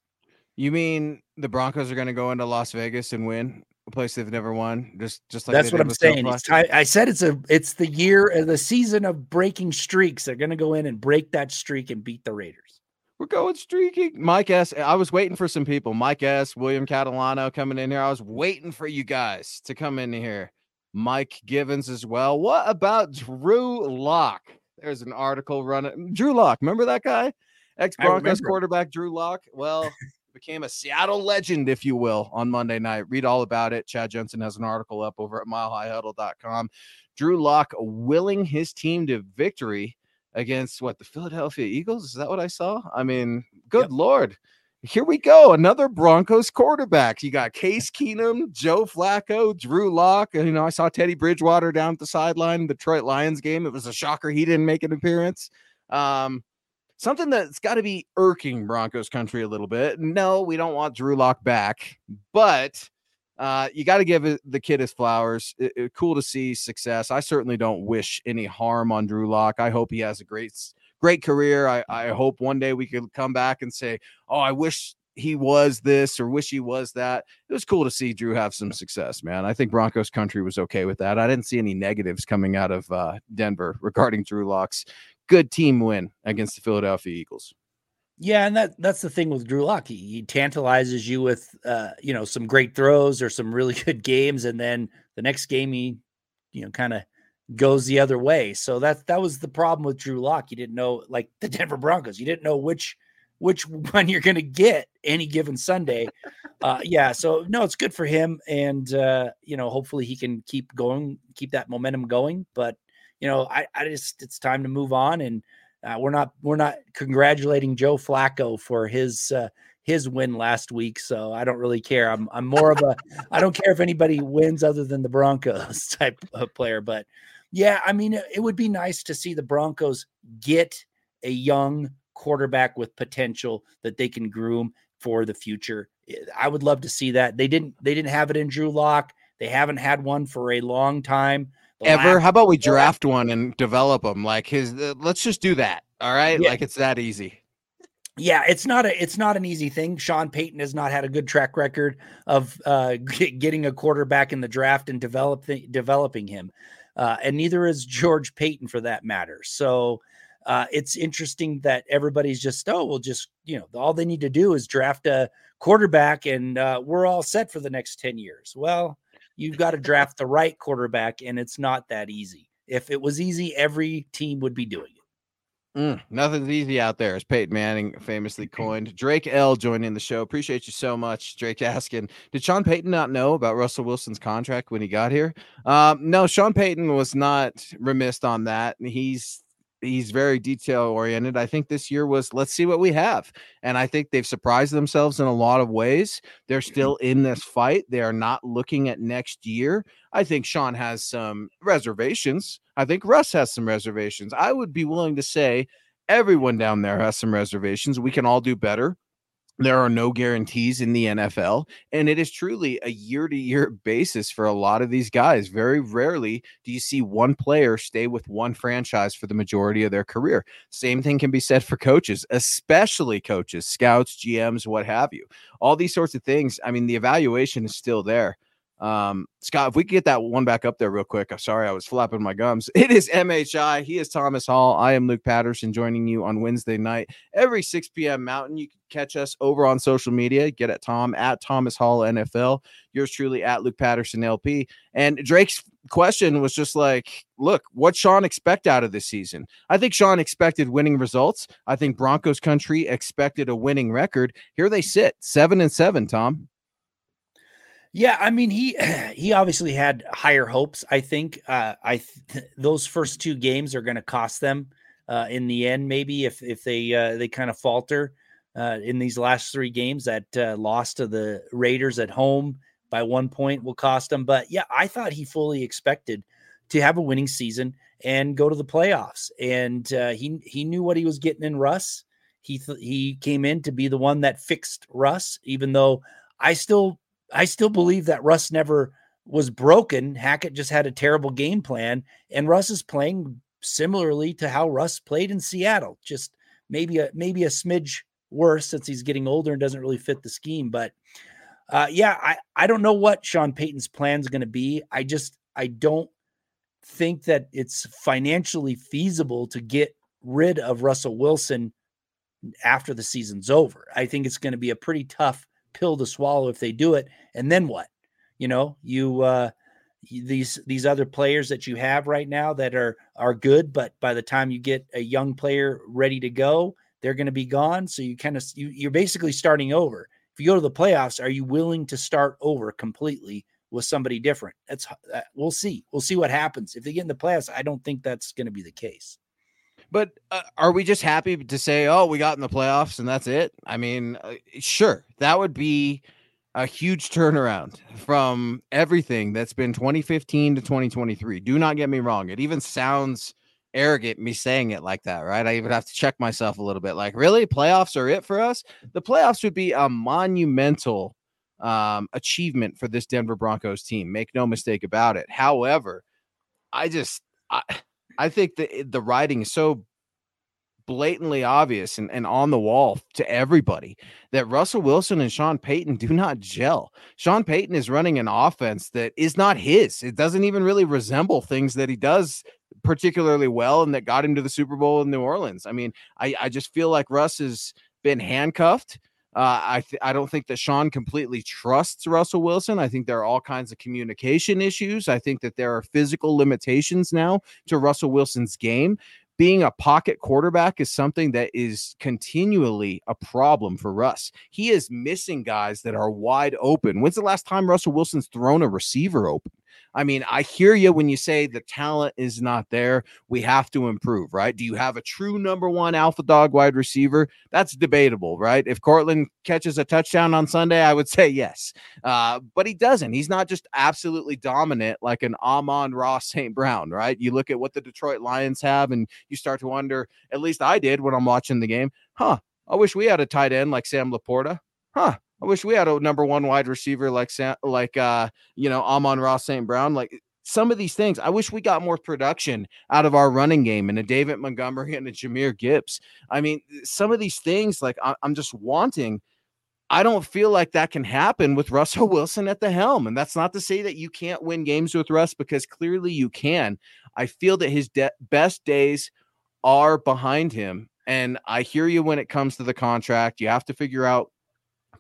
You mean the Broncos are going to go into Las Vegas and win a place they've never won? Just just like that's what I'm saying. Time, I said it's a it's the year of the season of breaking streaks. They're going to go in and break that streak and beat the Raiders. We're going streaking. Mike S. I was waiting for some people. Mike S. William Catalano coming in here. I was waiting for you guys to come in here. Mike Givens as well. What about Drew Lock? There's an article running. Drew Lock, remember that guy? Ex Broncos quarterback Drew Lock. Well, became a Seattle legend, if you will, on Monday night. Read all about it. Chad Jensen has an article up over at milehighhuddle.com. Drew Lock willing his team to victory against what the Philadelphia Eagles. Is that what I saw? I mean, good yep. lord. Here we go. Another Broncos quarterback. You got Case Keenum, Joe Flacco, Drew Lock. You know, I saw Teddy Bridgewater down at the sideline, Detroit Lions game. It was a shocker he didn't make an appearance. Um, something that's got to be irking Broncos country a little bit. No, we don't want Drew Lock back, but uh, you got to give the kid his flowers. It, it, cool to see success. I certainly don't wish any harm on Drew Lock. I hope he has a great, great career. I, I hope one day we could come back and say, "Oh, I wish he was this or wish he was that." It was cool to see Drew have some success, man. I think Broncos country was okay with that. I didn't see any negatives coming out of uh, Denver regarding Drew Lock's good team win against the Philadelphia Eagles. Yeah, and that that's the thing with Drew Lock. He, he tantalizes you with uh, you know, some great throws or some really [laughs] good games, and then the next game he, you know, kind of goes the other way. So that that was the problem with Drew Lock. You didn't know, like the Denver Broncos, you didn't know which which [laughs] one you're going to get any given Sunday. Uh, yeah, so no, it's good for him, and uh, you know, hopefully he can keep going, keep that momentum going. But you know, I, I just it's time to move on and uh, we're not we're not congratulating Joe Flacco for his uh, his win last week, so I don't really care. I'm I'm more of a I don't care if anybody wins other than the Broncos [laughs] type of player, but yeah, I mean it, it would be nice to see the Broncos get a young quarterback with potential that they can groom for the future. I would love to see that. They didn't they didn't have it in Drew Lock. They haven't had one for a long time ever. How about we draft one and develop them? Like his, uh, let's just do that. All right, yeah. like it's that easy. Yeah, it's not a it's not an easy thing. Sean Payton has not had a good track record of uh, [laughs] getting a quarterback in the draft and developing developing him, uh, and neither is George Paton for that matter. So uh, it's interesting that everybody's just oh well, just you know all they need to do is draft a quarterback and uh, we're all set for the next ten years. Well, you've got to draft the right quarterback, and it's not that easy. If it was easy, every team would be doing it. Mm, nothing's easy out there, as Peyton Manning famously [clears throat] coined. Drake L joining the show. Appreciate you so much, Drake. Asking, did Sean Payton not know about Russell Wilson's contract when he got here? Um, no, Sean Payton was not remiss on that. He's he's very detail oriented. I think this year was let's see what we have. And I think they've surprised themselves in a lot of ways. They're mm-hmm. still in this fight. They are not looking at next year. I think Sean has some reservations. I think Russ has some reservations. I would be willing to say everyone down there has some reservations. We can all do better. There are no guarantees in the NFL, and it is truly a year to year basis for a lot of these guys. Very rarely do you see one player stay with one franchise for the majority of their career. Same thing can be said for coaches, especially coaches, scouts, GMs, what have you. All these sorts of things. I mean, the evaluation is still there. Um, Scott, if we could get that one back up there real quick. I'm sorry, I was flapping my gums. [laughs] It is MHI. He is Thomas Hall. I am Luke Patterson joining you on Wednesday night every 6 p.m. Mountain. You can catch us over on social media. Get at Tom at Thomas Hall NFL. Yours truly at Luke Patterson LP. And Drake's question was just like, look, what Sean expect out of this season? I think Sean expected winning results. I think Broncos country expected a winning record. Here they sit, seven and seven, Tom. Yeah, I mean he [clears throat] he obviously had higher hopes. I think uh, I th- those first two games are going to cost them uh, in the end. Maybe if if they uh, they kind of falter uh, in these last three games, that uh, loss to the Raiders at home by one point will cost them. But yeah, I thought he fully expected to have a winning season and go to the playoffs, and uh, he he knew what he was getting in Russ, he th- he came in to be the one that fixed Russ, even though I still I still believe that Russ never was broken. Hackett just had a terrible game plan, and Russ is playing similarly to how Russ played in Seattle. Just maybe a maybe a smidge worse since he's getting older and doesn't really fit the scheme. But uh, yeah, I I don't know what Sean Payton's plan is going to be. I just I don't think that it's financially feasible to get rid of Russell Wilson after the season's over. I think it's going to be a pretty tough pill to swallow if they do it. And then what? You know, you uh these these other players that you have right now that are are good, but by the time you get a young player ready to go, they're going to be gone. So you kind of you, you're basically starting over. If you go to the playoffs, are you willing to start over completely with somebody different? That's uh, we'll see. We'll see what happens. If they get in the playoffs, I don't think that's going to be the case. But uh, are we just happy to say, "Oh, we got in the playoffs and that's it"? I mean, uh, sure, that would be a huge turnaround from everything that's been 2015 to 2023. Do not get me wrong; it even sounds arrogant me saying it like that, right? I even have to check myself a little bit. Like, really, playoffs are it for us? The playoffs would be a monumental um, achievement for this Denver Broncos team. Make no mistake about it. However, I just I I think that the writing is so blatantly obvious and, and on the wall to everybody that Russell Wilson and Sean Payton do not gel. Sean Payton is running an offense that is not his. It doesn't even really resemble things that he does particularly well and that got him to the Super Bowl in New Orleans. I mean, I, I just feel like Russ has been handcuffed uh, I th- I don't think that Sean completely trusts Russell Wilson. I think there are all kinds of communication issues. I think that there are physical limitations now to Russell Wilson's game. Being a pocket quarterback is something that is continually a problem for Russ. He is missing guys that are wide open. When's the last time Russell Wilson's thrown a receiver open? I mean, I hear you when you say the talent is not there. We have to improve, right? Do you have a true number one alpha dog wide receiver? That's debatable, right? If Courtland catches a touchdown on Sunday, I would [laughs] say yes. Uh, but he doesn't. He's not just absolutely dominant like an Amon-Ra St. Brown, right? You look at what the Detroit Lions have, and you start to wonder, at least I did when I'm watching the game, huh? I wish we had a tight end like Sam LaPorta. Huh. I wish we had a number one wide receiver like like uh you know Amon-Ra St. Brown. Like some of these things, I wish we got more production out of our running game and a David Montgomery [laughs] and a Jahmyr Gibbs. I mean, some of these things, like I- I'm just wanting. I don't feel like that can happen with [laughs] Russell Wilson at the helm. And that's not to say that you can't win games with Russ because clearly you can. I feel that his de- best days are behind him. And I hear you when it comes to the contract. You have to figure out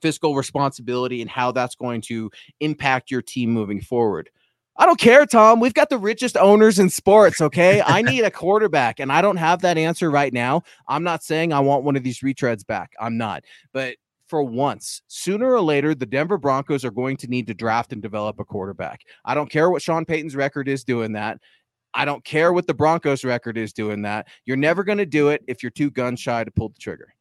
fiscal responsibility and how that's going to impact your team moving forward. I don't care, Tom. We've got the richest owners in sports. Okay. I [laughs] need a quarterback, and I don't have that answer right now. I'm not saying I want one of these retreads back. I'm not. But for once, sooner or later, the Denver Broncos are going to need to draft and develop a quarterback. I don't care what Sean Payton's record is doing that. I don't care what the Broncos record is doing that. You're never going to do it if you're too gun shy to pull the trigger.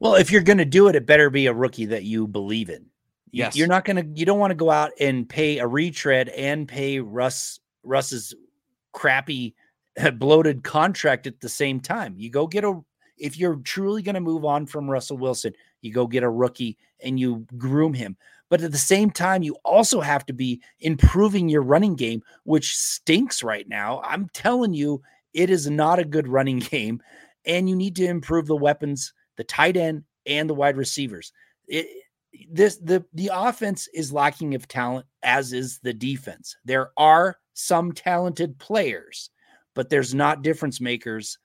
Well, if you're going to do it, it better be a rookie that you believe in. Yes. You're not going to, you don't want to go out and pay a retread and pay Russ, Russ's crappy, [laughs] bloated contract at the same time. You go get a, if you're truly going to move on from Russell Wilson, you go get a rookie and you groom him. But at the same time, you also have to be improving your running game, which stinks right now. I'm telling you, it is not a good running [laughs] game. And you need to improve the weapons the tight end, and the wide receivers. It, this the the offense is lacking of talent, as is the defense. There are some talented players, but there's not difference makers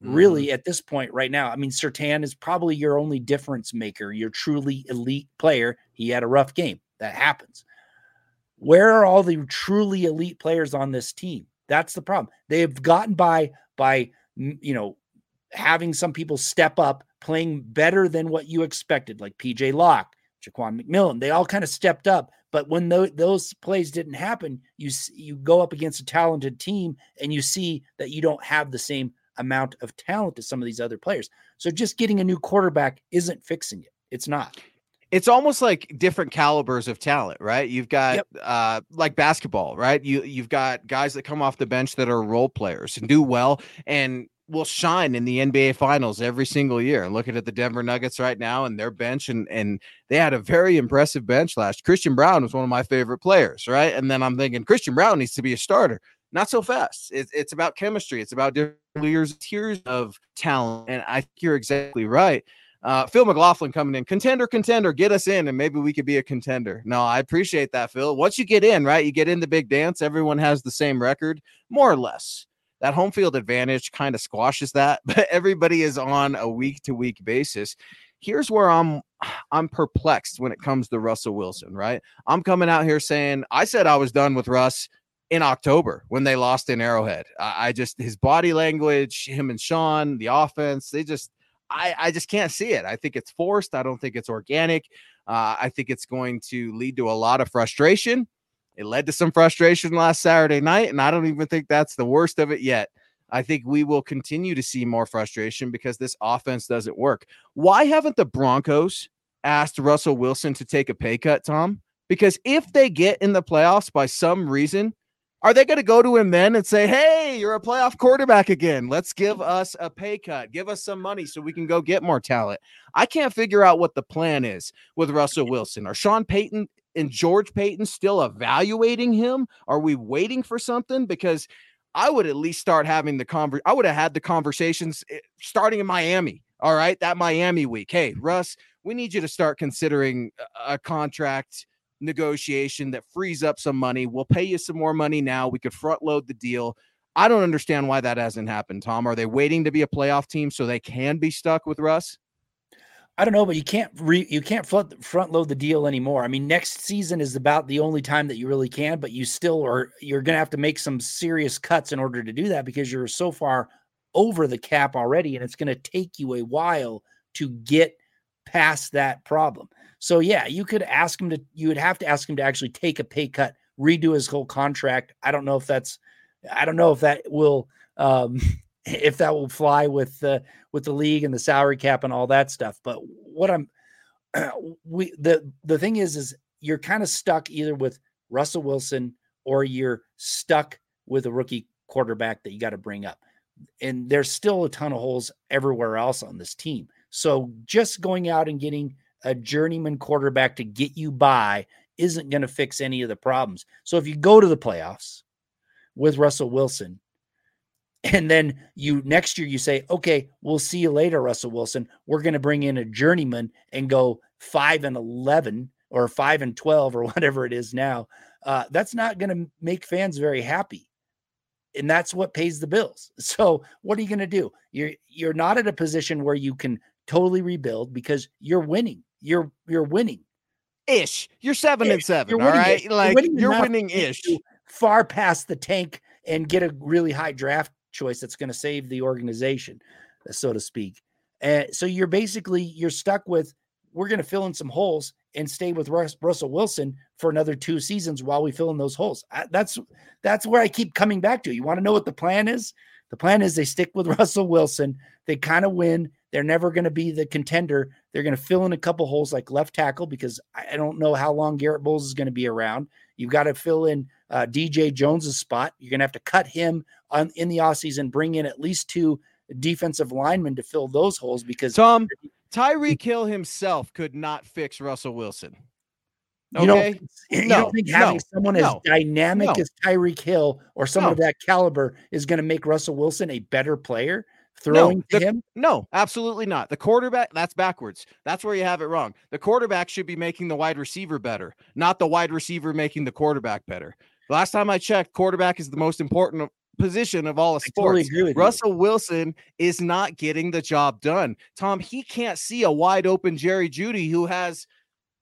really mm. at this point right now. I mean, Surtain is probably your only difference maker, your truly elite player. He had a rough game. That happens. Where are all the truly elite players on this team? That's the problem. They have gotten by by you know having some people step up playing better than what you expected, like PJ Locke, Ja'Quan McMillian. They all kind of stepped up. But when th- those plays didn't happen, you you go up against a talented team and you see that you don't have the same amount of talent as some of these other players. So just getting a new quarterback isn't fixing it. It's not. It's almost like different calibers of talent, right? You've got yep. uh like basketball, right? You you've got guys that come off the bench that are role players and do well and will shine in the NBA finals every single year. And looking at the Denver Nuggets right now and their bench and and they had a very impressive bench last. Christian Braun was one of my favorite players, right? And then I'm thinking Christian Braun needs to be a starter. Not so fast. It's, it's about chemistry. It's about different years, tiers of talent. And I think you're exactly right. Uh, Phil McLaughlin coming in, contender, contender, get us in, and maybe we could be a contender. No, I appreciate that, Phil. Once you get in, right, you get in the big dance, everyone has the same record, more or less. That home field advantage kind of squashes that, [laughs] but everybody is on a week to week basis. Here's where I'm [sighs] I'm perplexed when it comes to Russell Wilson, right? I'm coming out here saying I said I was done with Russ in October when they lost in Arrowhead. I, I just his body language, him and Sean, the offense, they just I, I just can't see it. I think it's forced. I don't think it's organic. Uh, I think it's going to lead to a lot of frustration. It led to some frustration last Saturday night, and I don't even think that's the worst of it yet. I think we will continue to see more frustration because this offense doesn't work. Why haven't the Broncos asked Russell Wilson to take a pay cut, Tom? Because if they get in the playoffs by some reason, are they going to go to him then and say, Hey, you're a playoff quarterback again. Let's give us a pay cut. Give us some money so we can go get more talent. I can't figure out what the plan is with Russell Wilson. Are Sean Payton and George Paton still evaluating him? Are we waiting for something? Because I would at least start having the conver- I would have had the conversations eh, starting in Miami. All right. That Miami week. Hey, Russ, we need you to start considering a contract negotiation that frees up some money. We'll pay you some more money now. We could front load the deal. I don't understand why that hasn't happened, Tom. Are they waiting to be a playoff team so they can be stuck with Russ? I don't know, but you can't re, you can't front, front load the deal anymore. I mean, next season is about the only time that you really can, but you still are you're going to have to make some serious cuts in order to do that because you're so far over the cap already, and it's going to take you a while to get past that problem. So yeah, you could ask him to you would have to ask him to actually take a pay cut, redo his whole contract. I don't know if that's I don't know if that will um [laughs] if that will fly with the with the league and the salary cap and all that stuff. But what I'm [clears throat] we the the thing is is you're kind of stuck either with Russell Wilson or you're stuck with a rookie quarterback that you got to bring up. And there's still a ton of holes everywhere else on this team. So just going out and getting a journeyman quarterback to get you by isn't going to fix any of the problems. So if you go to the playoffs with Russell Wilson, and then you next year you say, okay, we'll see you later, Russell Wilson. We're going to bring in a journeyman and go five and 11 or five and 12 or [laughs] whatever it is now. Uh, that's not going to make fans very happy. And that's what pays the bills. [laughs] So what are you going to do? You're you're not at a position where you can totally rebuild because you're winning. You're you're winning. Ish. You're seven ish. and 7 you're all right. Ish. Like you're winning, you're winning ish. Far past the tank and get a really high draft choice that's going to save the organization, so to speak. And so you're basically you're stuck with we're going to fill in some holes and stay with Russ, Russell Wilson for another two seasons while we fill in those holes. I, that's that's where I keep coming back to. You want to know what the plan is? The plan is they stick with [laughs] Russell Wilson. They kind of win. They're never going to be the contender. They're going to fill in a couple holes like left tackle because I don't know how long Garett Bolles is going to be around. You've got to fill in uh, DJ Jones's spot. You're going to have to cut him on, in the offseason, bring in at least two defensive linemen to fill those holes because Tom Tyreek Hill himself could not fix Russell Wilson. Okay. You don't, you no, don't think having no, someone no, as dynamic as Tyreek Hill or someone of that caliber is going to make Russell Wilson a better player? Throwing no, the, him? No, absolutely not. The quarterback, that's backwards. That's where you have it wrong. The quarterback should be making the wide receiver better, not the wide receiver making the quarterback better. Last time I checked, quarterback is the most important position of all of sports. Totally Russell you. Wilson is not getting the job done. Tom, he can't see a wide open Jerry Jeudy who has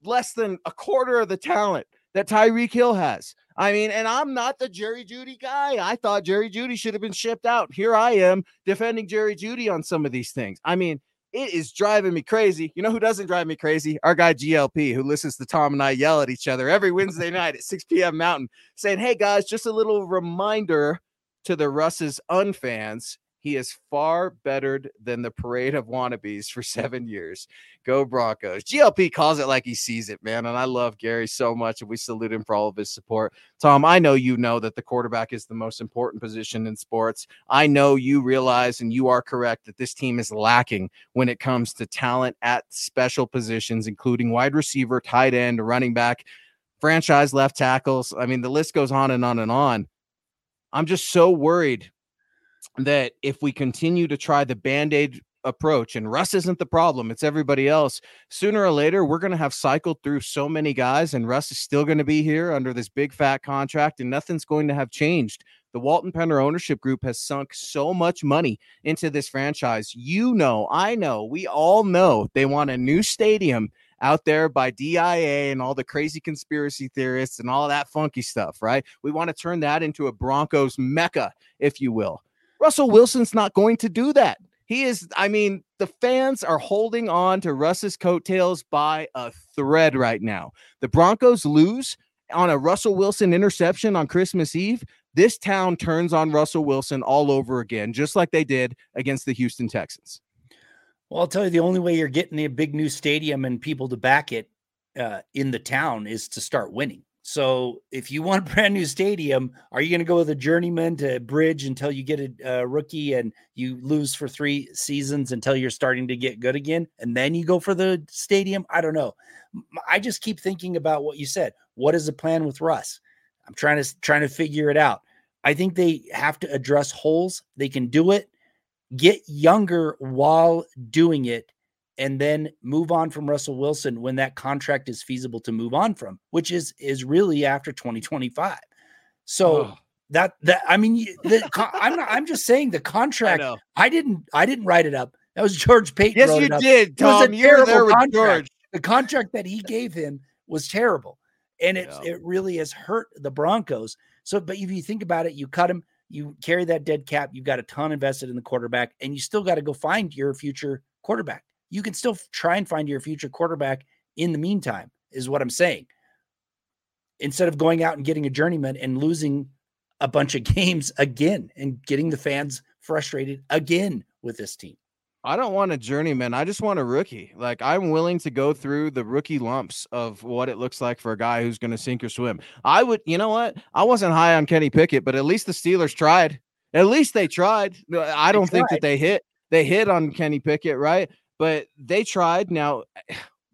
less than a quarter of the talent that Tyreek Hill has. I mean, and I'm not the Jerry Jeudy guy. I thought Jerry Jeudy should have been shipped out. Here I am defending Jerry Jeudy on some of these things. I mean, it is driving me crazy. You know who doesn't drive me crazy? Our guy GLP, who listens to Tom and I yell at each other every Wednesday night at 6 p.m. Mountain, saying, Hey guys, just a little reminder to the Russ's unfans He is far bettered than the parade of wannabes for seven years. Go Broncos. GLP calls it like he sees it, man. And I love Gary so much. And we salute him for all of his support. Tom, I know you know that the quarterback is the most important position in sports. I know you realize, and you are correct, that this team is lacking when it comes to talent at special positions, including wide receiver, tight end, running back, franchise left tackles. I mean, the list goes on and on and on. I'm just so worried that if we continue to try the band aid approach, and Russ isn't the problem, it's everybody else, sooner or later, we're going to have cycled through so many guys, and Russ is still going to be here under this big fat contract, and nothing's going to have changed. The Walton Penner ownership group has sunk so much money into this franchise. You know, I know, we all know they want a new stadium out there by DIA and all the crazy conspiracy theorists and all that funky stuff, right? We want to turn that into a Broncos mecca, if you will. Russell Wilson's not going to do that. He is, I mean, the fans are holding on to Russ's coattails by a thread right now. The Broncos lose on a Russell Wilson interception on Christmas Eve. This town turns on Russell Wilson all over again, just like they did against the Houston Texans. Well, I'll tell you, the only way you're getting a big new stadium and people to back it uh, in the town is to start winning. So if you want a brand new stadium, are you going to go with a journeyman to bridge until you get a, a, rookie and you lose for three seasons until you're starting to get good again, and then you go for the stadium? I don't know. I just keep thinking about what you said. What is the plan with Russ? I'm trying to trying to figure it out. I think they have to address holes. They can do it. Get younger while doing it and then move on from Russell Wilson when that contract is feasible to move on from, which is is really after 2025. So oh. that that I mean, the, I'm not, I'm just saying the contract. I, I, didn't I didn't write it up. That was [laughs] George Paton. Yes, you did. Tom, you're there with contract. George. The contract that he gave him was terrible, and it yeah. it really has hurt the Broncos. So, but if you think about it, you cut him. You carry that dead cap. You've got a ton invested in the quarterback, and you still got to go find your future quarterback you can still try and find your future quarterback in the meantime, is what I'm saying. Instead of going out and getting a journeyman and losing a bunch of [laughs] games again and getting the fans frustrated again with this team. I don't want a journeyman. I just want a rookie. Like I'm willing to go through the rookie lumps of what it looks like for a guy who's going to sink or swim. I would, you know what? I wasn't high on Kenny Pickett, but at least the Steelers tried. At least they tried. I don't think that they hit. They hit on Kenny Pickett, right? But they tried. Now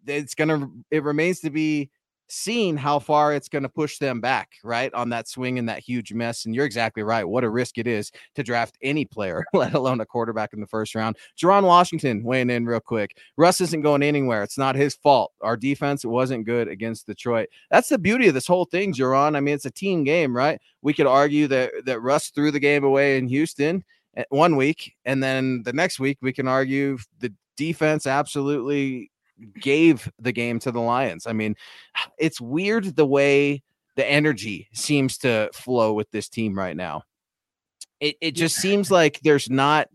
it's gonna it remains to be seen how far it's going to push them back, right? On that swing and that huge mess. And you're exactly right. What a risk it is to draft any player, [laughs] let alone a quarterback in the first round. Juwan Washington weighing in real quick. Russ isn't going anywhere. It's not his fault. Our defense wasn't good against Detroit. That's the beauty of this whole thing, Juwan. I mean, it's a team game, right? We could argue that that Russ threw the game away in Houston eh, one week, and then the next week we can argue the defense absolutely gave the game to the Lions. I mean, it's weird the way the energy seems to flow with this team right now. It it just seems like there's not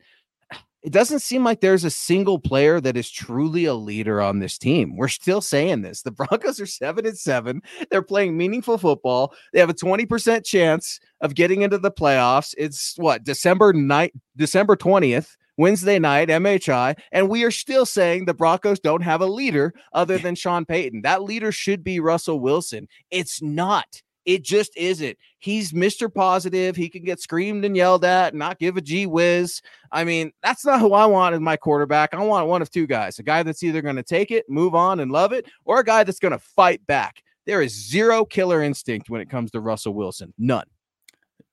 it doesn't seem like there's a single player that is truly a leader on this team. We're still saying this. The Broncos are 7 and 7. They're playing meaningful football. They have a 20% chance of getting into the playoffs. It's what, December 9th, December 20th. Wednesday night, MHI, and we are still saying the Broncos don't have a leader other than Sean Payton. That leader should be Russell Wilson. It's not. It just isn't. He's Mr. Positive. He can get screamed and yelled at and not give a gee whiz. I mean, that's not who I want as my quarterback. I want one of two guys a guy that's either going to take it, move on, and love it, or a guy that's going to fight back. There is zero killer instinct when it comes to Russell Wilson. None.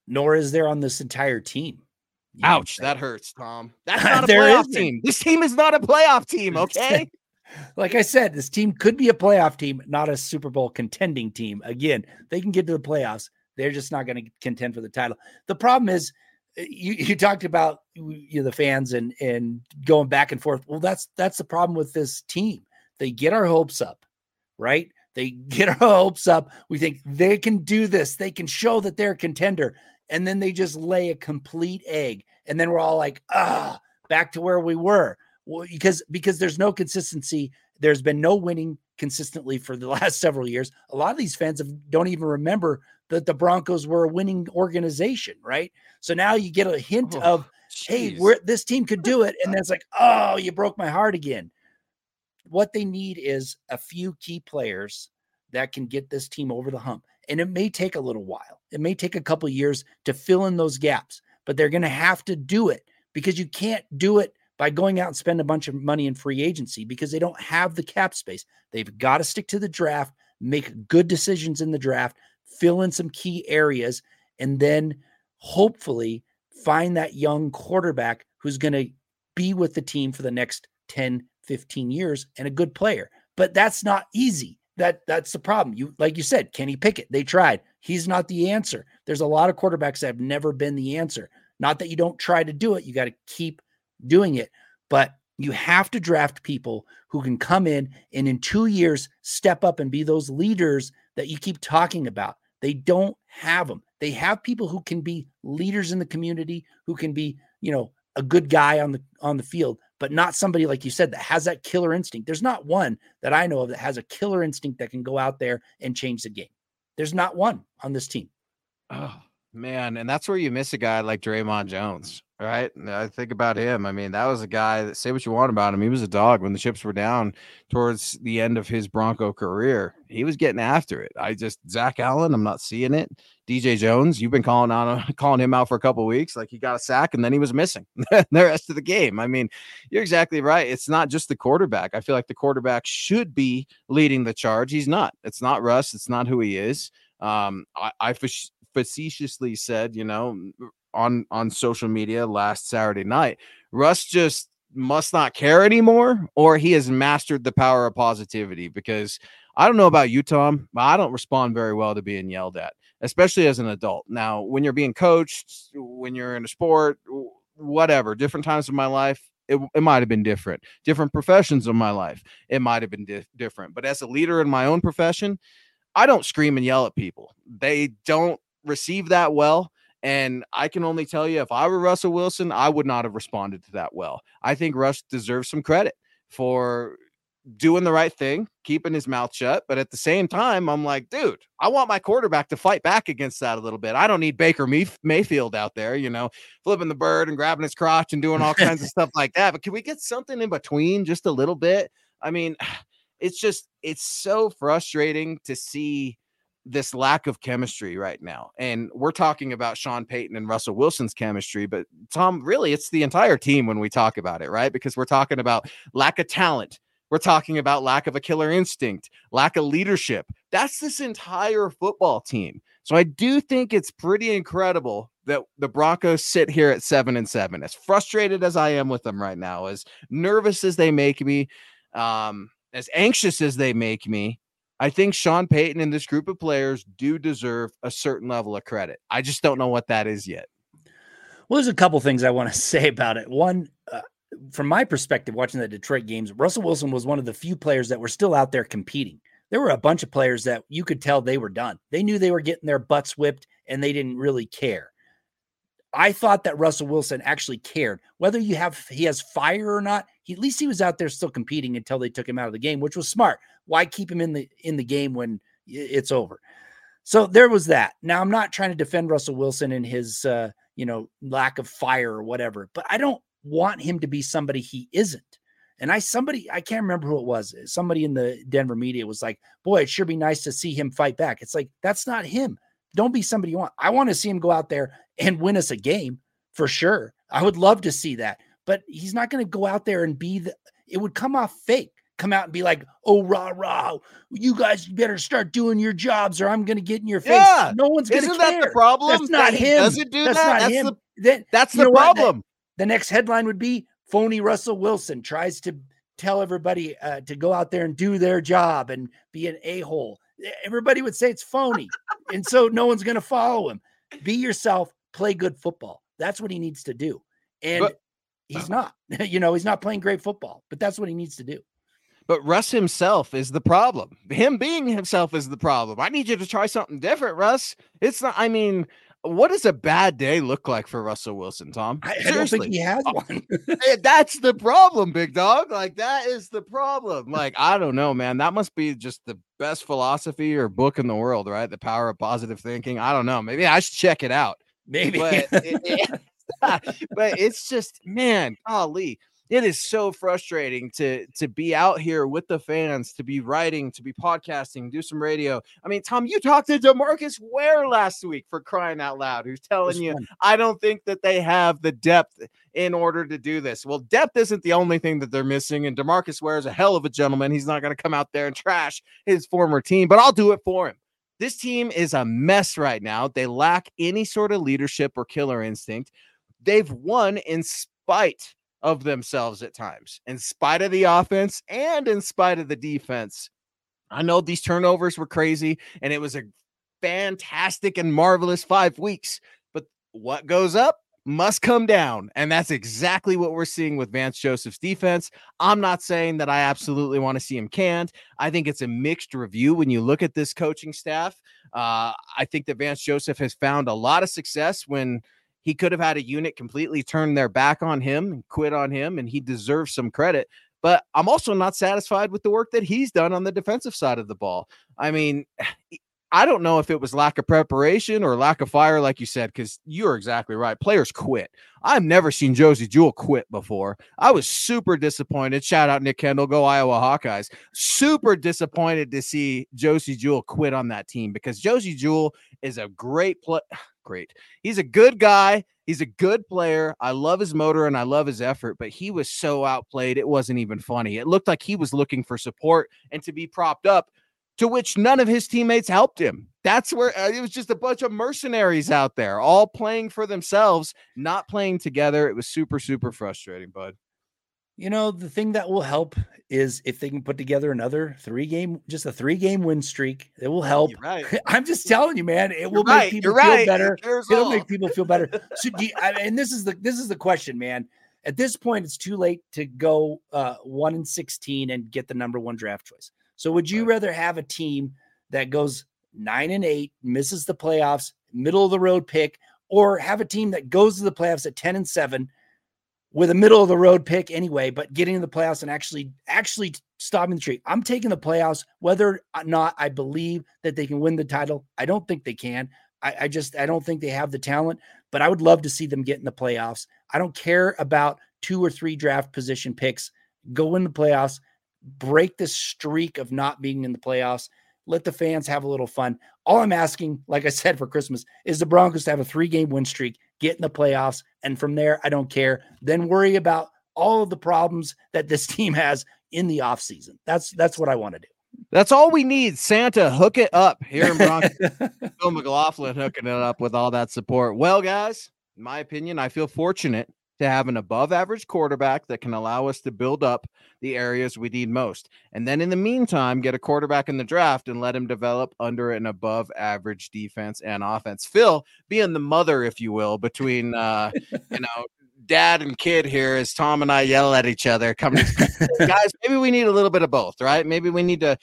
Nor is there on this entire team. Ouch, that hurts, Tom. That's [laughs] not a playoff team. This team is not a playoff team, [laughs] okay? [laughs] like I said, this team could be a playoff team, not a Super Bowl contending team. Again, they can get to the playoffs. They're just not going to contend for the title. The problem is, eh, you, you talked about you know, the fans and and going back and forth. Well, that's that's the problem with this team. They get our hopes up, right? They get our hopes up. We think they can do this. They can show that they're a contender and then they just lay a complete egg and then we're all like ah back to where we were. Well, because because there's no consistency. There's been no winning consistently for the [laughs] last several years. A lot of these fans have, don't even remember that the broncos were a winning organization right? So now you get a hint oh. of hey, we're this team could do it, and then it's like, oh, you broke my heart again. What they need is a few key players that can get this team over the hump, and it may take a little while. It may take a couple years to fill in those gaps, but they're going to have to do it because you can't do it by going out and spend a bunch of money in free agency because they don't have the cap space. They've got to stick to the draft, make good decisions in the draft, fill in some key areas, and then hopefully find that young quarterback who's going to be with the team for the next 10, 15 years and a good player. But that's not easy. That that's the problem. You like you said, Kenny Pickett, they tried. He's not the answer. There's a lot of quarterbacks that have never been the answer. Not that you don't try to do it, you got to keep doing it. But you have to draft people who can come in and in two years step up and be those leaders that you keep talking about. They don't have them. They have people who can be leaders in the community, who can be, you know, a good guy on the on the field, but not somebody like you said that has that killer instinct. There's not one that I know of that has a killer instinct that can go out there and change the game. There's not one on this team. Oh man, and that's where you miss a guy like Dre'Mont Jones. Right. I think about him. I mean, that was a guy that say what you want about him. He was a dog when the chips were down towards the end of his Bronco career. He was getting after it. I just Zach Allen, I'm not seeing it. DJ Jones, you've been calling on [laughs] calling him out for a couple weeks. Like he got a sack and then he was missing [laughs] the rest of the game. I mean, you're exactly right. It's not just the quarterback. I feel like the quarterback should be leading the charge. He's not. It's not Russ. It's not who he is. Um, I, I facetiously said, you know, on on social media last Saturday night. Russ just must not care anymore, or he has mastered the power of positivity. Because I don't know about you, Tom, but I don't respond very well to being yelled at, especially as an adult. Now, when you're being coached, when you're in a sport, whatever, different times of my life, it, it might have been different. Different professions of my life, it might have been di- different. But as a leader in my own profession, I don't scream and yell at people. They don't receive that well. And I can only tell you, if I were Russell Wilson, I would not have responded to that well. I think Russ deserves some credit for doing the right thing, keeping his mouth shut. But at the same time, I'm like, dude, I want my quarterback to fight back against that a little bit. I don't need Baker Mayfield out there, you know, flipping the bird and grabbing his crotch and doing all [laughs] kinds of stuff like that. But can we get something in between just a little bit? I mean, [sighs] it's just, it's so frustrating to see this lack of chemistry right now. And we're talking about Sean Payton and Russell Wilson's chemistry, but Tom, really, it's the entire team when we talk about it, right? Because we're talking about lack of talent. We're talking about lack of a killer instinct, lack of leadership. That's this entire football team. So I do think it's pretty incredible that the Broncos sit here at seven and seven. As frustrated as I am with them right now, as nervous as they make me, um, as anxious as they make me, I think Sean Payton and this group of players do deserve a certain level of credit. I just don't know what that is yet. Well, there's a couple things I want to [laughs] say about it. One, uh, from my perspective, watching the Detroit games, Russell Wilson was one of the few players that were still out there competing. There were a bunch of players that you could tell they were done. They knew they were getting their butts whipped and they didn't really care. I thought that Russell Wilson actually cared. Whether you have he has fire or not, he, at least he was out there still competing until they took him out of the game, which was smart. Why keep him in the in the game when it's over? So there was that. Now I'm not trying to defend Russell Wilson and his uh, you know lack of fire or whatever, but I don't want him to be somebody he isn't. And I somebody I can't remember who it was. Somebody in the Denver media was like, "Boy, it sure be nice to see him fight back." It's like that's not him. Don't be somebody you want. I want to see him go out there and win us a game for sure. I would love to see that, but he's not going to go out there and be the. It would come off fake. Come out and be like, "Oh, rah rah, you guys better start doing your jobs, or I'm going to get in your face." Yeah. No one's going to care. Isn't that the problem? That's not that him. Doesn't do that's that. Not that's him. the then, that's the problem. The, the next headline would be phony Russell Wilson tries to tell everybody uh, to go out there and do their job and be an a hole everybody would say it's phony. and so no one's going to follow him. Be yourself, play good football. That's what he needs to do. And but, he's not. [laughs] you know, he's not playing great football, but that's what he needs to do. But Russ himself is the problem. Him being himself is the problem. I need you to try something different, Russ. It's not, I mean, what does a bad day look like for Russell Wilson, Tom? I, I don't think he has uh, one. [laughs] That's the problem, big dog. Like that is the problem. Like I don't know, man. That must be just the best philosophy or book in the world, right? The power of positive thinking. I don't know. Maybe I should check it out. Maybe it, it, [laughs] but it's just, man, golly it is so frustrating to to be out here with the fans, to be writing, to be podcasting, do some radio. I mean, Tom, you talked to DeMarcus Ware last week for crying out loud, who's telling you. I don't think that they have the depth in order to do this. Well, depth isn't the only thing that they're missing, and DeMarcus Ware is a hell of a gentleman. He's not going to come out there and trash his former team, but I'll do it for him. This team is a mess right now. They lack any sort of leadership or killer instinct. They've won in spite of themselves at times, in spite of the offense and in spite of the defense. I know these turnovers were crazy and it was a fantastic and marvelous five weeks, but what goes up must come down. And that's exactly what we're seeing with Vance Joseph's defense. I'm not saying that I absolutely want to see him canned. I think it's a mixed review when you look at this coaching staff. Uh, I think that Vance Joseph has found a lot of success when he could have had a unit completely turn their back on him and quit on him, and he deserves some credit. But I'm also not satisfied with the work that he's done on the defensive side of the ball. I mean, [sighs] I don't know if it was lack of preparation or lack of fire, like you said, because you're exactly right. Players quit. I've never seen Josey Jewell quit before. I was super disappointed. Shout out Nick Kendall, go Iowa Hawkeyes. Super disappointed to see Josey Jewell quit on that team because Josey Jewell is a great play great. He's a good guy. He's a good player. I love his motor and I love his effort, but he was so outplayed. It wasn't even funny. It looked like he was looking for support and to be propped up, to which none of his teammates helped him. That's where uh, it was just a bunch of mercenaries out there, all playing for themselves, not playing together. It was super, super frustrating, bud. You know, the thing that will help is if they can put together another three game, just a three game win streak. It will help. Right. [laughs] I'm just telling you, man. It You're will right. make people You're feel right. better. It'll make people feel better. [laughs] So, you, and this is the this is the question, man. At this point, it's too late to go uh, one and sixteen and get the number one draft choice. So, would you rather have a team that goes nine and eight, misses the playoffs, middle of the road pick, or have a team that goes to the playoffs at ten and seven? With a middle of the road pick anyway, but getting in the playoffs and actually actually stopping the streak. I'm taking the playoffs, whether or not I believe that they can win the title. I don't think they can. I, I just I don't think they have the talent, but I would love to see them get in the playoffs. I don't care about two or three draft position picks. Go in the playoffs, break the streak of not being in the playoffs. Let the fans have a little fun. All I'm asking, like I said for Christmas, is the Broncos to have a three game win streak get in the playoffs. And from there, I don't care. Then worry about all of the problems that this [laughs] team has in the offseason. That's that's what I want to do. That's all we need. Santa, hook it up here in Bronx. [laughs] Phil McLaughlin hooking it up with all that support. Well, guys, in my opinion, I feel fortunate to have an above average quarterback that can allow us to build up the areas we need most. And then in the meantime, get a quarterback in the draft and let him develop under an above average defense and offense. Phil, being the mother, if you will, between, uh, you know, dad and kid here as Tom and I yell at each other coming [laughs] guys maybe we need a little bit of both right maybe we need to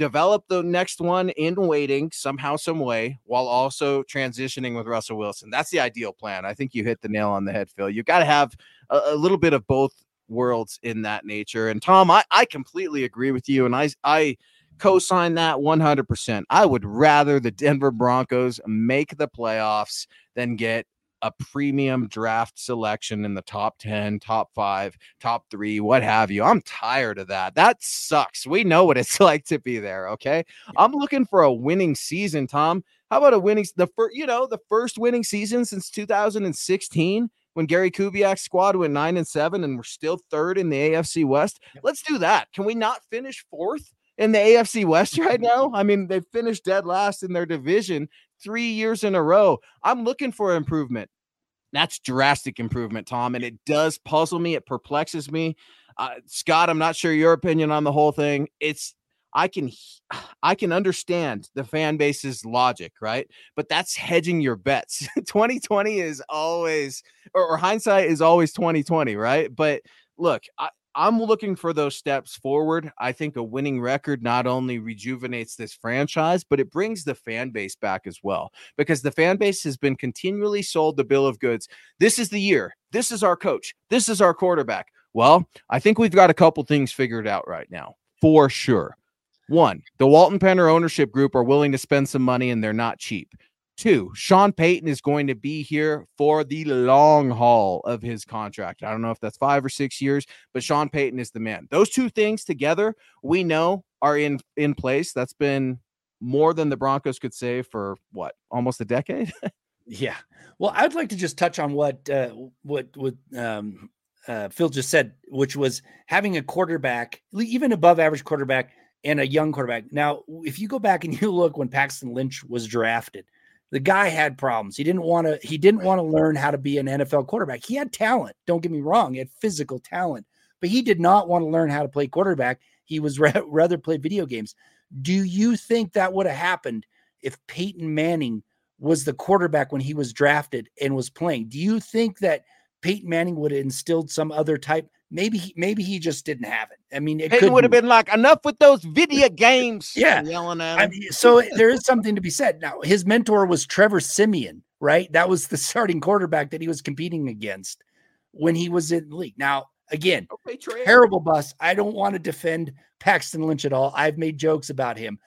develop the next one in waiting somehow, some way, while also transitioning with Russell Wilson. That's the ideal plan. I think you hit the nail on the head, Phil. You've got to have a, a, little bit of both worlds in that nature. And Tom, I, I completely agree with you, and I I co-sign that 100%. I would rather the Denver Broncos make the playoffs than get a premium draft selection in the top 10, top five, top three, what have you. I'm tired of that. That sucks. We know what it's [laughs] like to be there. Okay. I'm looking for a winning season, Tom. How about a winning, the first, you know, the first winning season since 2016 when Gary Kubiak's squad went nine and seven and we're still third in the AFC West? Let's do that. Can we not finish fourth? in the AFC West right [laughs] now. I mean, they finished dead last in their division three years in a row. I'm looking for improvement. That's drastic improvement, Tom. And it does puzzle me. It perplexes me. Uh, Scott, I'm not sure your opinion on the whole thing. It's I can I can understand the fan base's logic, right? But that's hedging your bets. [laughs] 2020 is always or, or hindsight is always 2020, right? But look, I, I'm looking for those steps forward. I think a winning record not only rejuvenates this franchise, but it brings the fan base back as well because the fan base has been continually sold the bill of goods. This is the year. This is our coach. This is our quarterback. Well, I think we've got a couple things figured out right now for sure. One, the Walton Penner ownership group are willing to spend some money and they're not cheap. Two, Sean Payton is going to be here for the long haul of his contract. I don't know if that's five or six years, but Sean Payton is the man. Those two things together, we know are in in place. That's been more than the Broncos could say for what almost a decade. [laughs] yeah. Well, I'd like to just touch on what uh, what what um, uh, Phil just said, which was having a quarterback, even above average quarterback, and a young quarterback. Now, if you go back and [laughs] you look when Paxton Lynch was drafted, the guy had problems. He didn't want to. He didn't want to learn how to be an NFL quarterback. He had talent. Don't get me wrong. He had physical talent, but he did not want to learn how to play quarterback. He was [laughs] ra- rather play video games. Do you think that would have happened if Peyton Manning was the quarterback when he was drafted and was playing? Do you think that Peyton Manning would have instilled some other type? Maybe he, maybe he just didn't have it. I mean, it Peyton would have been like, enough with those video [laughs] games. yeah, yelling at him. I mean, so there is something to be said. Now, his mentor was Trevor Siemian, right? That was the [laughs] starting quarterback that he was competing against when he was in the league. Now, again, okay, terrible bus. I don't want to defend Paxton Lynch at all. I've made jokes about him,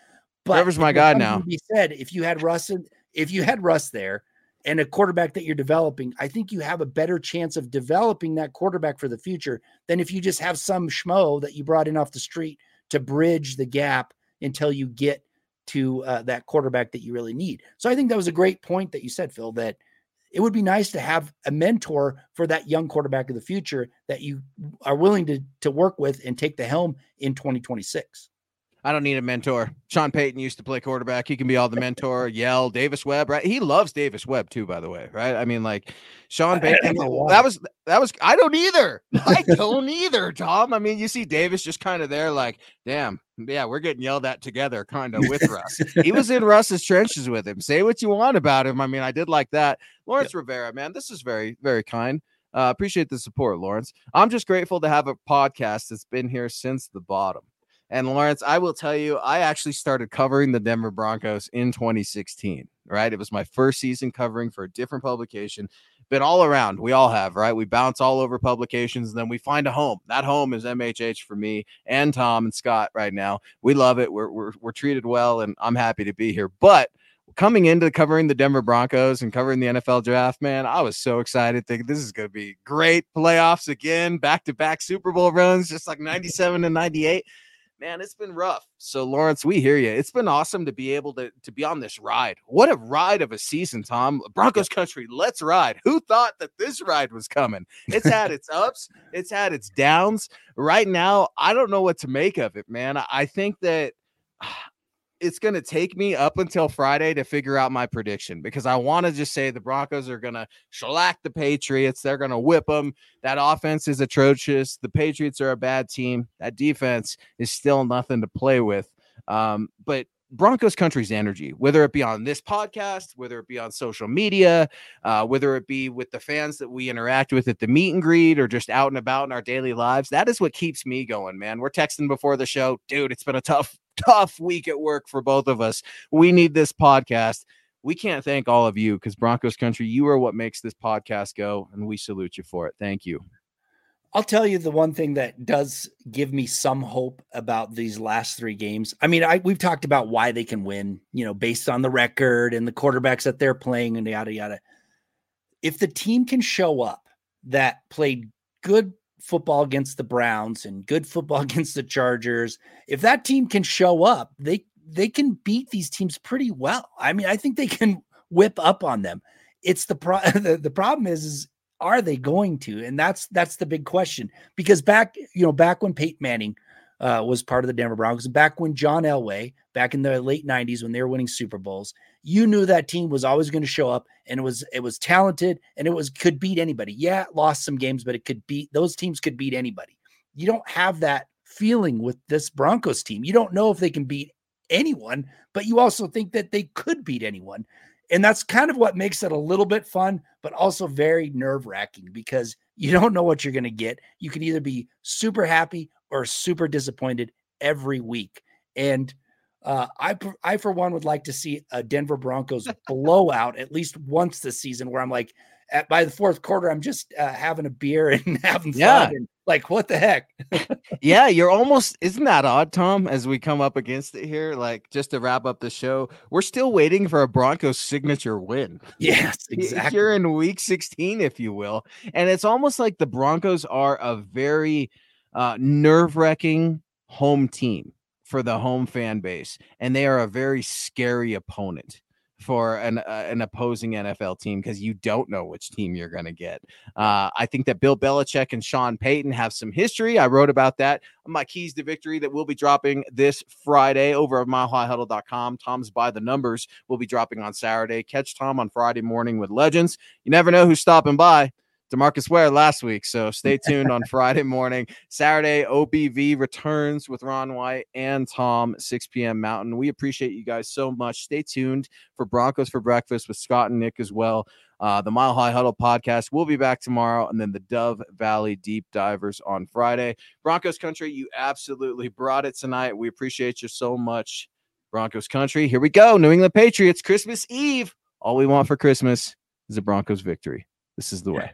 but Trevor's my guy now. He said if you had Russ, in, if you had Russ there and a quarterback that you're developing, I think you have a better chance of developing that quarterback for the future than if you just have some schmo that you brought in off the street to bridge the gap until you get to uh, that quarterback that you really need. So I think that was a great point that you said, Phil, that it would be nice to have a mentor for that young quarterback of the future that you are willing to, to work with and take the helm in 2026. I don't need a mentor. Sean Payton used to play quarterback. He can be all the mentor, [laughs] yell Davis Webb, right? He loves Davis Webb too, by the way, right? I mean, like Sean Payton. that was that was. I don't either. I [laughs] don't either, Tom. I mean, you see Davis just kind of there, like, damn, yeah, we're getting yelled at together, kind of with Russ. he was in Russ's trenches with him. Say what you want about him. I mean, I did like that. Lawrence yep. Rivera, man, this is very, very kind. Uh, appreciate the support, Lawrence. I'm just grateful to have a podcast that's been here since the bottom. And Lawrence, I will tell you, I actually started covering the Denver Broncos in 2016, right? It was my first season covering for a different publication. Been all around. We all have, right? We bounce all over publications and then we find a home. That home is MHH for me and Tom and Scott right now. We love it. We're, we're, we're treated well and I'm happy to be here. But coming into covering the Denver Broncos and covering the NFL draft, man, I was so excited. Thinking this is going to be great playoffs again, back to back Super Bowl runs, just like 97 and 98 man, it's been rough. So Lawrence, we hear you. It's been awesome to be able to to be on this ride. What a ride of a season, Tom. Broncos country, let's ride. Who thought that this ride was coming? It's had [laughs] its ups, it's had its downs. Right now, I don't know what to make of it, man. I think that [sighs] it's going to take me up until Friday to figure out my prediction because I want to just say the Broncos are going to shellac the Patriots. They're going to whip them. That offense is atrocious. The Patriots are a bad team. That defense is still nothing to play with. Um, but Broncos country's energy, whether it be on this podcast, whether it be on social media, uh, whether it be with the fans that we interact with at the meet and greet or just out and about in our daily lives, that is what keeps me going, man. We're texting before the show, dude. It's been a tough tough week at work for both of us. We need this podcast. We can't thank all of you because Broncos country, you are what makes this podcast go, and we salute you for it. Thank you. I'll tell you the one thing that does give me some hope about these last three games. I mean, I we've talked about why they can win, you know, based on the record and the quarterbacks that they're playing and yada yada. If the team can show up that played good football against the Browns and good football [laughs] against the Chargers, if that team can show up, they they can beat these teams pretty well. I mean, I think they can [laughs] whip up on them. It's the pro- [laughs] the, the problem is, is are they going to? And that's that's the big question. Because back, you know, back when Peyton Manning uh, was part of the Denver Broncos, back when John Elway, back in the late 90s when they were winning Super Bowls, you knew that team was always going to show up and it was it was talented and it was could beat anybody. Yeah, lost some games, but it could beat those teams could beat anybody. You don't have that feeling with this Broncos team. You don't know if they can beat anyone, but you also think that they could beat anyone. And that's kind of what makes it a little bit fun, but also very nerve wracking because you don't know what you're going to get. You can either be super happy or super disappointed every week. And uh, I, I for one would like to see a Denver Broncos [laughs] blowout at least once this season, where I'm like, at by the fourth quarter, I'm just uh, having a beer [laughs] and having yeah. fun. And Like what the heck? [laughs] yeah, you're almost isn't that odd, Tom, as we come up against it here? Like just to wrap up the show, we're still waiting for a Broncos signature win. Yes, exactly. You're in week 16, if you will. And it's almost like the Broncos are a very uh, nerve-wracking home team for the home fan base, and they are a very scary opponent for an uh, an opposing NFL team because you don't know which team you're going to get. Uh, I think that Bill Belichick and Sean Payton have some history. I wrote about that my keys to victory that will be dropping this Friday over at milehighhuddle.com. Tom's by the numbers will be dropping on Saturday. Catch Tom on Friday morning with Legends. You never know who's stopping by. DeMarcus Ware last week. So [laughs] stay tuned on Friday morning. Saturday, OBV returns with Ron White and Tom, 6 p.m. Mountain. We appreciate you guys so much. Stay tuned for Broncos for Breakfast with Scott and Nick as well. Uh, the Mile High Huddle podcast will be back tomorrow, and then the Dove Valley Deep Divers on Friday. Broncos Country, you absolutely brought it tonight. We appreciate you so much. Broncos Country, here we go. New England Patriots, Christmas Eve. All we want for Christmas is a Broncos victory. This is the way.